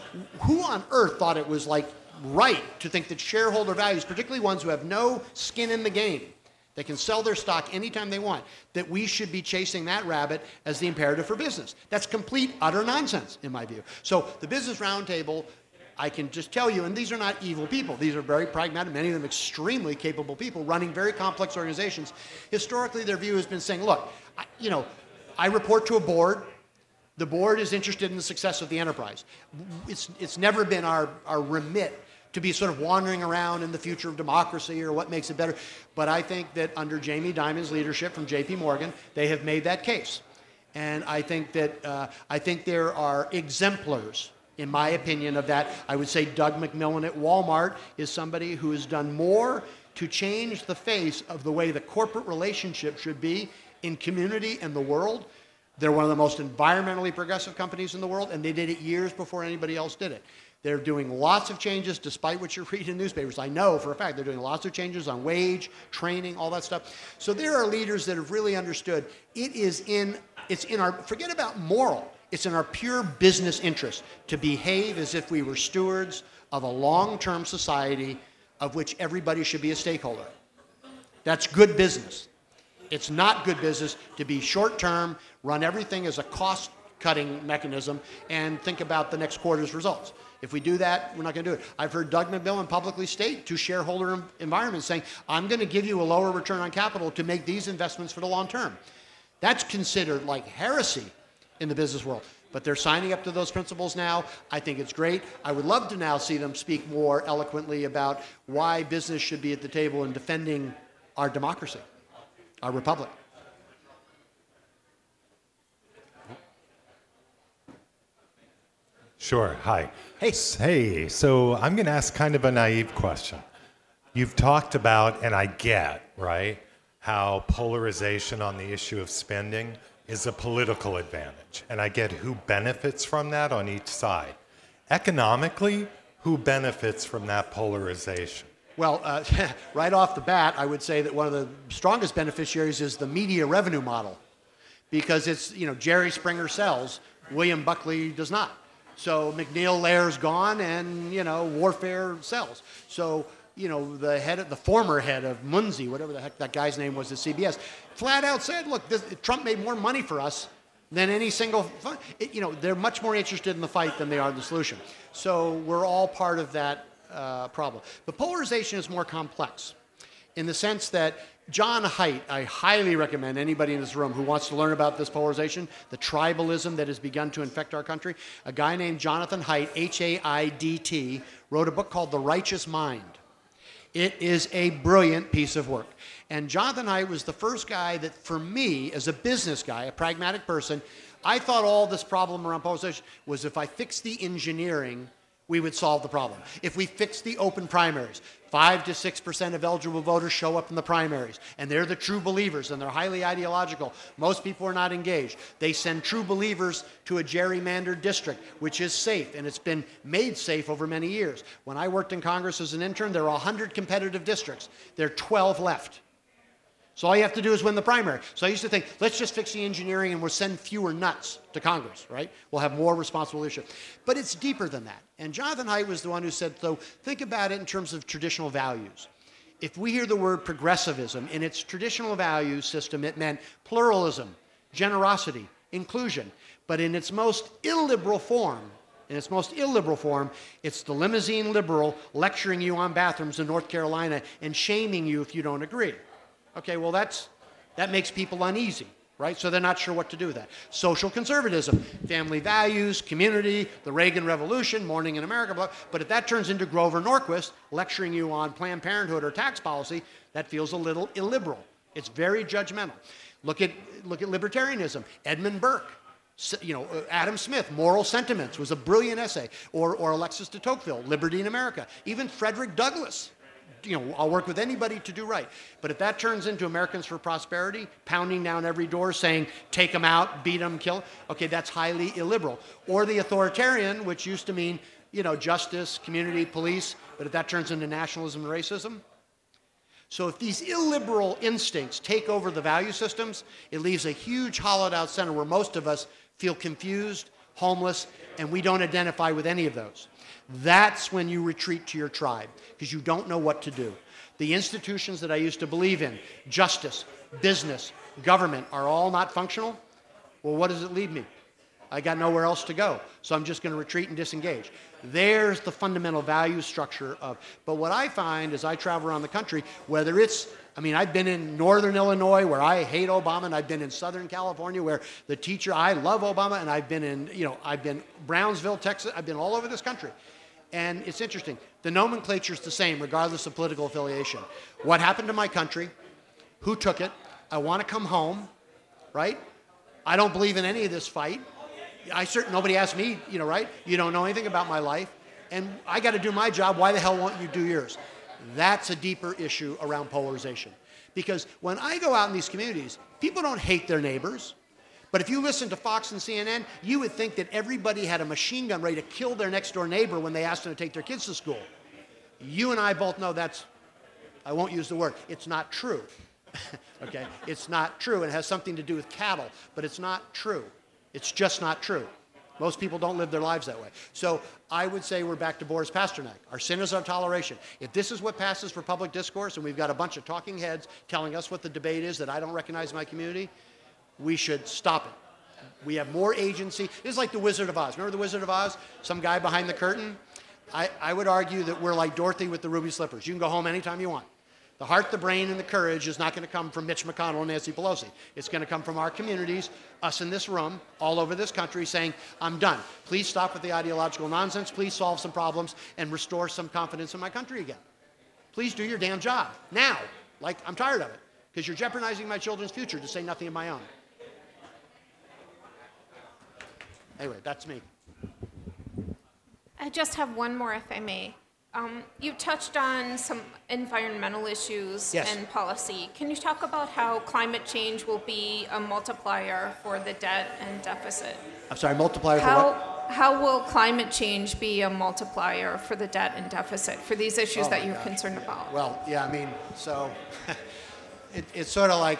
who on earth thought it was like right to think that shareholder values, particularly ones who have no skin in the game, they can sell their stock anytime they want, that we should be chasing that rabbit as the imperative for business. That's complete, utter nonsense, in my view. So the Business Roundtable, I can just tell you, and these are not evil people. These are very pragmatic, many of them extremely capable people running very complex organizations. Historically, their view has been saying, look, I, you know, I report to a board. The board is interested in the success of the enterprise. It's, it's never been our, our remit to be sort of wandering around in the future of democracy or what makes it better. But I think that under Jamie Dimon's leadership from JP Morgan, they have made that case. And I think that uh, I think there are exemplars, in my opinion, of that. I would say Doug McMillon at Walmart is somebody who has done more to change the face of the way the corporate relationship should be in community and the world They're one of the most environmentally progressive companies in the world, and they did it years before anybody else did it. They're doing lots of changes despite what you read in newspapers. I know for a fact they're doing lots of changes on wage, training, all that stuff. So there are leaders that have really understood it is in it's in our forget about moral. It's in our pure business interest to behave as if we were stewards of a long-term society of which everybody should be a stakeholder. That's good business. It's not good business to be short term, run everything as a cost cutting mechanism, and think about the next quarter's results. If we do that, we're not going to do it. I've heard Doug McMillon publicly state to shareholder environments saying, I'm going to give you a lower return on capital to make these investments for the long term. That's considered like heresy in the business world. But they're signing up to those principles now. I think it's great. I would love to now see them speak more eloquently about why business should be at the table in defending our democracy, our republic. Sure. Hi. Hey. Hey. So I'm going to ask kind of a naive question. You've talked about, and I get, right, how polarization on the issue of spending is a political advantage. And I get who benefits from that on each side. Economically, who benefits from that polarization? Well, uh, right off the bat, I would say that one of the strongest beneficiaries is the media revenue model, because it's you know Jerry Springer sells, William Buckley does not. So MacNeil Lehrer's gone, and you know warfare sells. So you know the head, of, the former head of Moonves, whatever the heck that guy's name was at CBS, flat out said, "Look, this, Trump made more money for us than any single. It, you know, they're much more interested in the fight than they are in the solution. So we're all part of that uh, problem. But polarization is more complex in the sense that John Haidt, I highly recommend anybody in this room who wants to learn about this polarization, the tribalism that has begun to infect our country. A guy named Jonathan Haidt, H A I D T, wrote a book called The Righteous Mind. It is a brilliant piece of work. And Jonathan Haidt was the first guy that, for me, as a business guy, a pragmatic person, I thought all this problem around polarization was if I fix the engineering, we would solve the problem. If we fix the open primaries, five to six percent of eligible voters show up in the primaries, and they're the true believers, and they're highly ideological. Most people are not engaged. They send true believers to a gerrymandered district, which is safe, and it's been made safe over many years. When I worked in Congress as an intern, there were 100 competitive districts. There are 12 left. So all you have to do is win the primary. So I used to think, let's just fix the engineering and we'll send fewer nuts to Congress, right? We'll have more responsible leadership. But it's deeper than that. And Jonathan Haidt was the one who said, so think about it in terms of traditional values. If we hear the word progressivism in its traditional value system, it meant pluralism, generosity, inclusion. But in its most illiberal form, in its most illiberal form, it's the limousine liberal lecturing you on bathrooms in North Carolina and shaming you if you don't agree. Okay, well, that's, that makes people uneasy, right? So they're not sure what to do with that. Social conservatism, family values, community, the Reagan Revolution, Morning in America, blah, but if that turns into Grover Norquist lecturing you on Planned Parenthood or tax policy, that feels a little illiberal. It's very judgmental. Look at, look at libertarianism. Edmund Burke, you know, uh, Adam Smith, Moral Sentiments was a brilliant essay, or, or Alexis de Tocqueville, Liberty in America. Even Frederick Douglass, you know, I'll work with anybody to do right. But if that turns into Americans for Prosperity, pounding down every door saying, take them out, beat them, kill, okay, that's highly illiberal. Or the authoritarian, which used to mean, you know, justice, community, police, but if that turns into nationalism and racism, so if these illiberal instincts take over the value systems, it leaves a huge hollowed out center where most of us feel confused, homeless, and we don't identify with any of those. That's when you retreat to your tribe because you don't know what to do. The institutions that I used to believe in, justice, business, government, are all not functional. Well, what does it leave me? I got nowhere else to go. So I'm just going to retreat and disengage. There's the fundamental value structure of. But what I find as I travel around the country, whether it's, I mean, I've been in northern Illinois where I hate Obama, and I've been in southern California where the teacher, I love Obama, and I've been in, you know, I've been Brownsville, Texas, I've been all over this country. And it's interesting. The nomenclature is the same regardless of political affiliation. What happened to my country? Who took it? I want to come home, right? I don't believe in any of this fight. I certain nobody asked me, you know, right? You don't know anything about my life, and I got to do my job. Why the hell won't you do yours? That's a deeper issue around polarization. Because when I go out in these communities, people don't hate their neighbors. But if you listen to Fox and CNN, you would think that everybody had a machine gun ready to kill their next door neighbor when they asked them to take their kids to school. You and I both know that's, I won't use the word, it's not true. okay? It's not true. And it has something to do with cattle, but it's not true. It's just not true. Most people don't live their lives that way. So I would say we're back to Boris Pasternak. Our sin is our toleration. If this is what passes for public discourse and we've got a bunch of talking heads telling us what the debate is that I don't recognize in my community, we should stop it. We have more agency. It's like the Wizard of Oz. Remember the Wizard of Oz? Some guy behind the curtain? I, I would argue that we're like Dorothy with the ruby slippers. You can go home anytime you want. The heart, the brain, and the courage is not going to come from Mitch McConnell and Nancy Pelosi. It's going to come from our communities, us in this room, all over this country, saying, I'm done. Please stop with the ideological nonsense. Please solve some problems and restore some confidence in my country again. Please do your damn job now. Like, I'm tired of it because you're jeopardizing my children's future to say nothing of my own. Anyway, that's me. I just have one more, if I may. Um, you touched on some environmental issues Yes. and policy. Can you talk about how climate change will be a multiplier for the debt and deficit? I'm sorry, multiplier for what? How, how will climate change be a multiplier for the debt and deficit, for these issues Oh that you're gosh. concerned about? Well, yeah, I mean, so it, it's sort of like,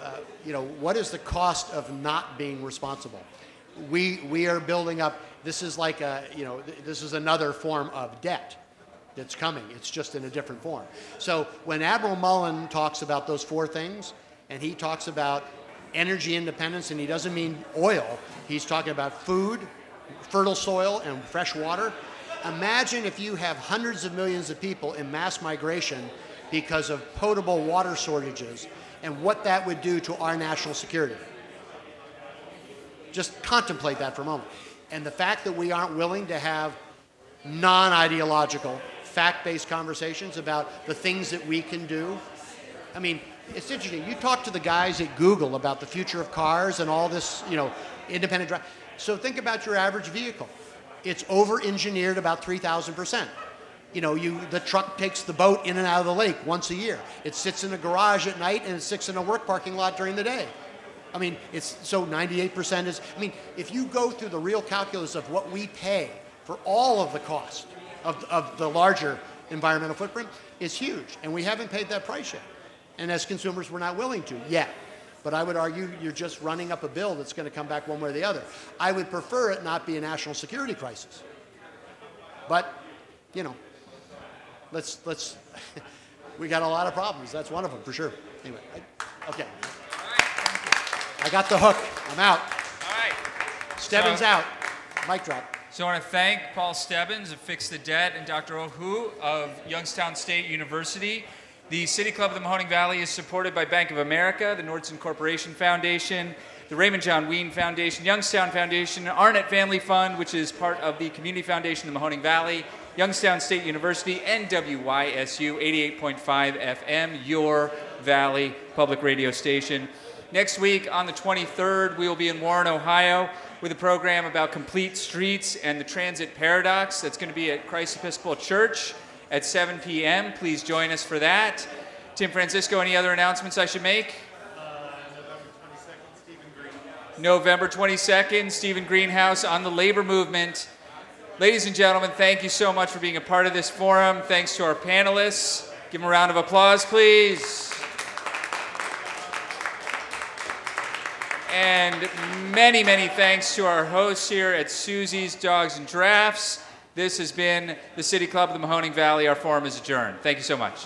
uh, you know, what is the cost of not being responsible? We, we are building up, this is like a, you know, th- this is another form of debt that's coming. It's just in a different form. So when Admiral Mullen talks about those four things, and he talks about energy independence, and he doesn't mean oil, he's talking about food, fertile soil, and fresh water. Imagine if you have hundreds of millions of people in mass migration because of potable water shortages, and what that would do to our national security. Just contemplate that for a moment. And the fact that we aren't willing to have non ideological, fact based conversations about the things that we can do. I mean, it's interesting. You talk to the guys at Google about the future of cars and all this, you know, independent drive. So think about your average vehicle. It's over engineered about 3,000%. You know, you, the truck takes the boat in and out of the lake once a year. It sits in a garage at night and it sits in a work parking lot during the day. I mean, it's so 98% is. I mean, if you go through the real calculus of what we pay for all of the cost of, of the larger environmental footprint, is huge. And we haven't paid that price yet. And as consumers, we're not willing to yet. But I would argue you're just running up a bill that's going to come back one way or the other. I would prefer it not be a national security crisis. But, you know, let's, let's, we got a lot of problems. That's one of them for sure. Anyway, I, okay. I got the hook. I'm out. All right. Stebbins So- out. Mic drop. So I want to thank Paul Stebbins of Fix the Debt and Dr. Hu of Youngstown State University. The City Club of the Mahoning Valley is supported by Bank of America, the Nordson Corporation Foundation, the Raymond John Wean Foundation, Youngstown Foundation, Arnett Family Fund, which is part of the Community Foundation of the Mahoning Valley, Youngstown State University, and WYSU 88.5 FM, your Valley Public Radio Station. Next week on the 23rd, we will be in Warren, Ohio, with a program about complete streets and the transit paradox. That's going to be at Christ Episcopal Church at 7 p.m. Please join us for that. Tim Francisco, any other announcements I should make? Uh, November 22nd, Stephen Greenhouse on the labor movement. Ladies and gentlemen, thank you so much for being a part of this forum. Thanks to our panelists. Give them a round of applause, please. And many, many thanks to our hosts here at Susie's Dogs and Drafts. This has been the City Club of the Mahoning Valley. Our forum is adjourned. Thank you so much.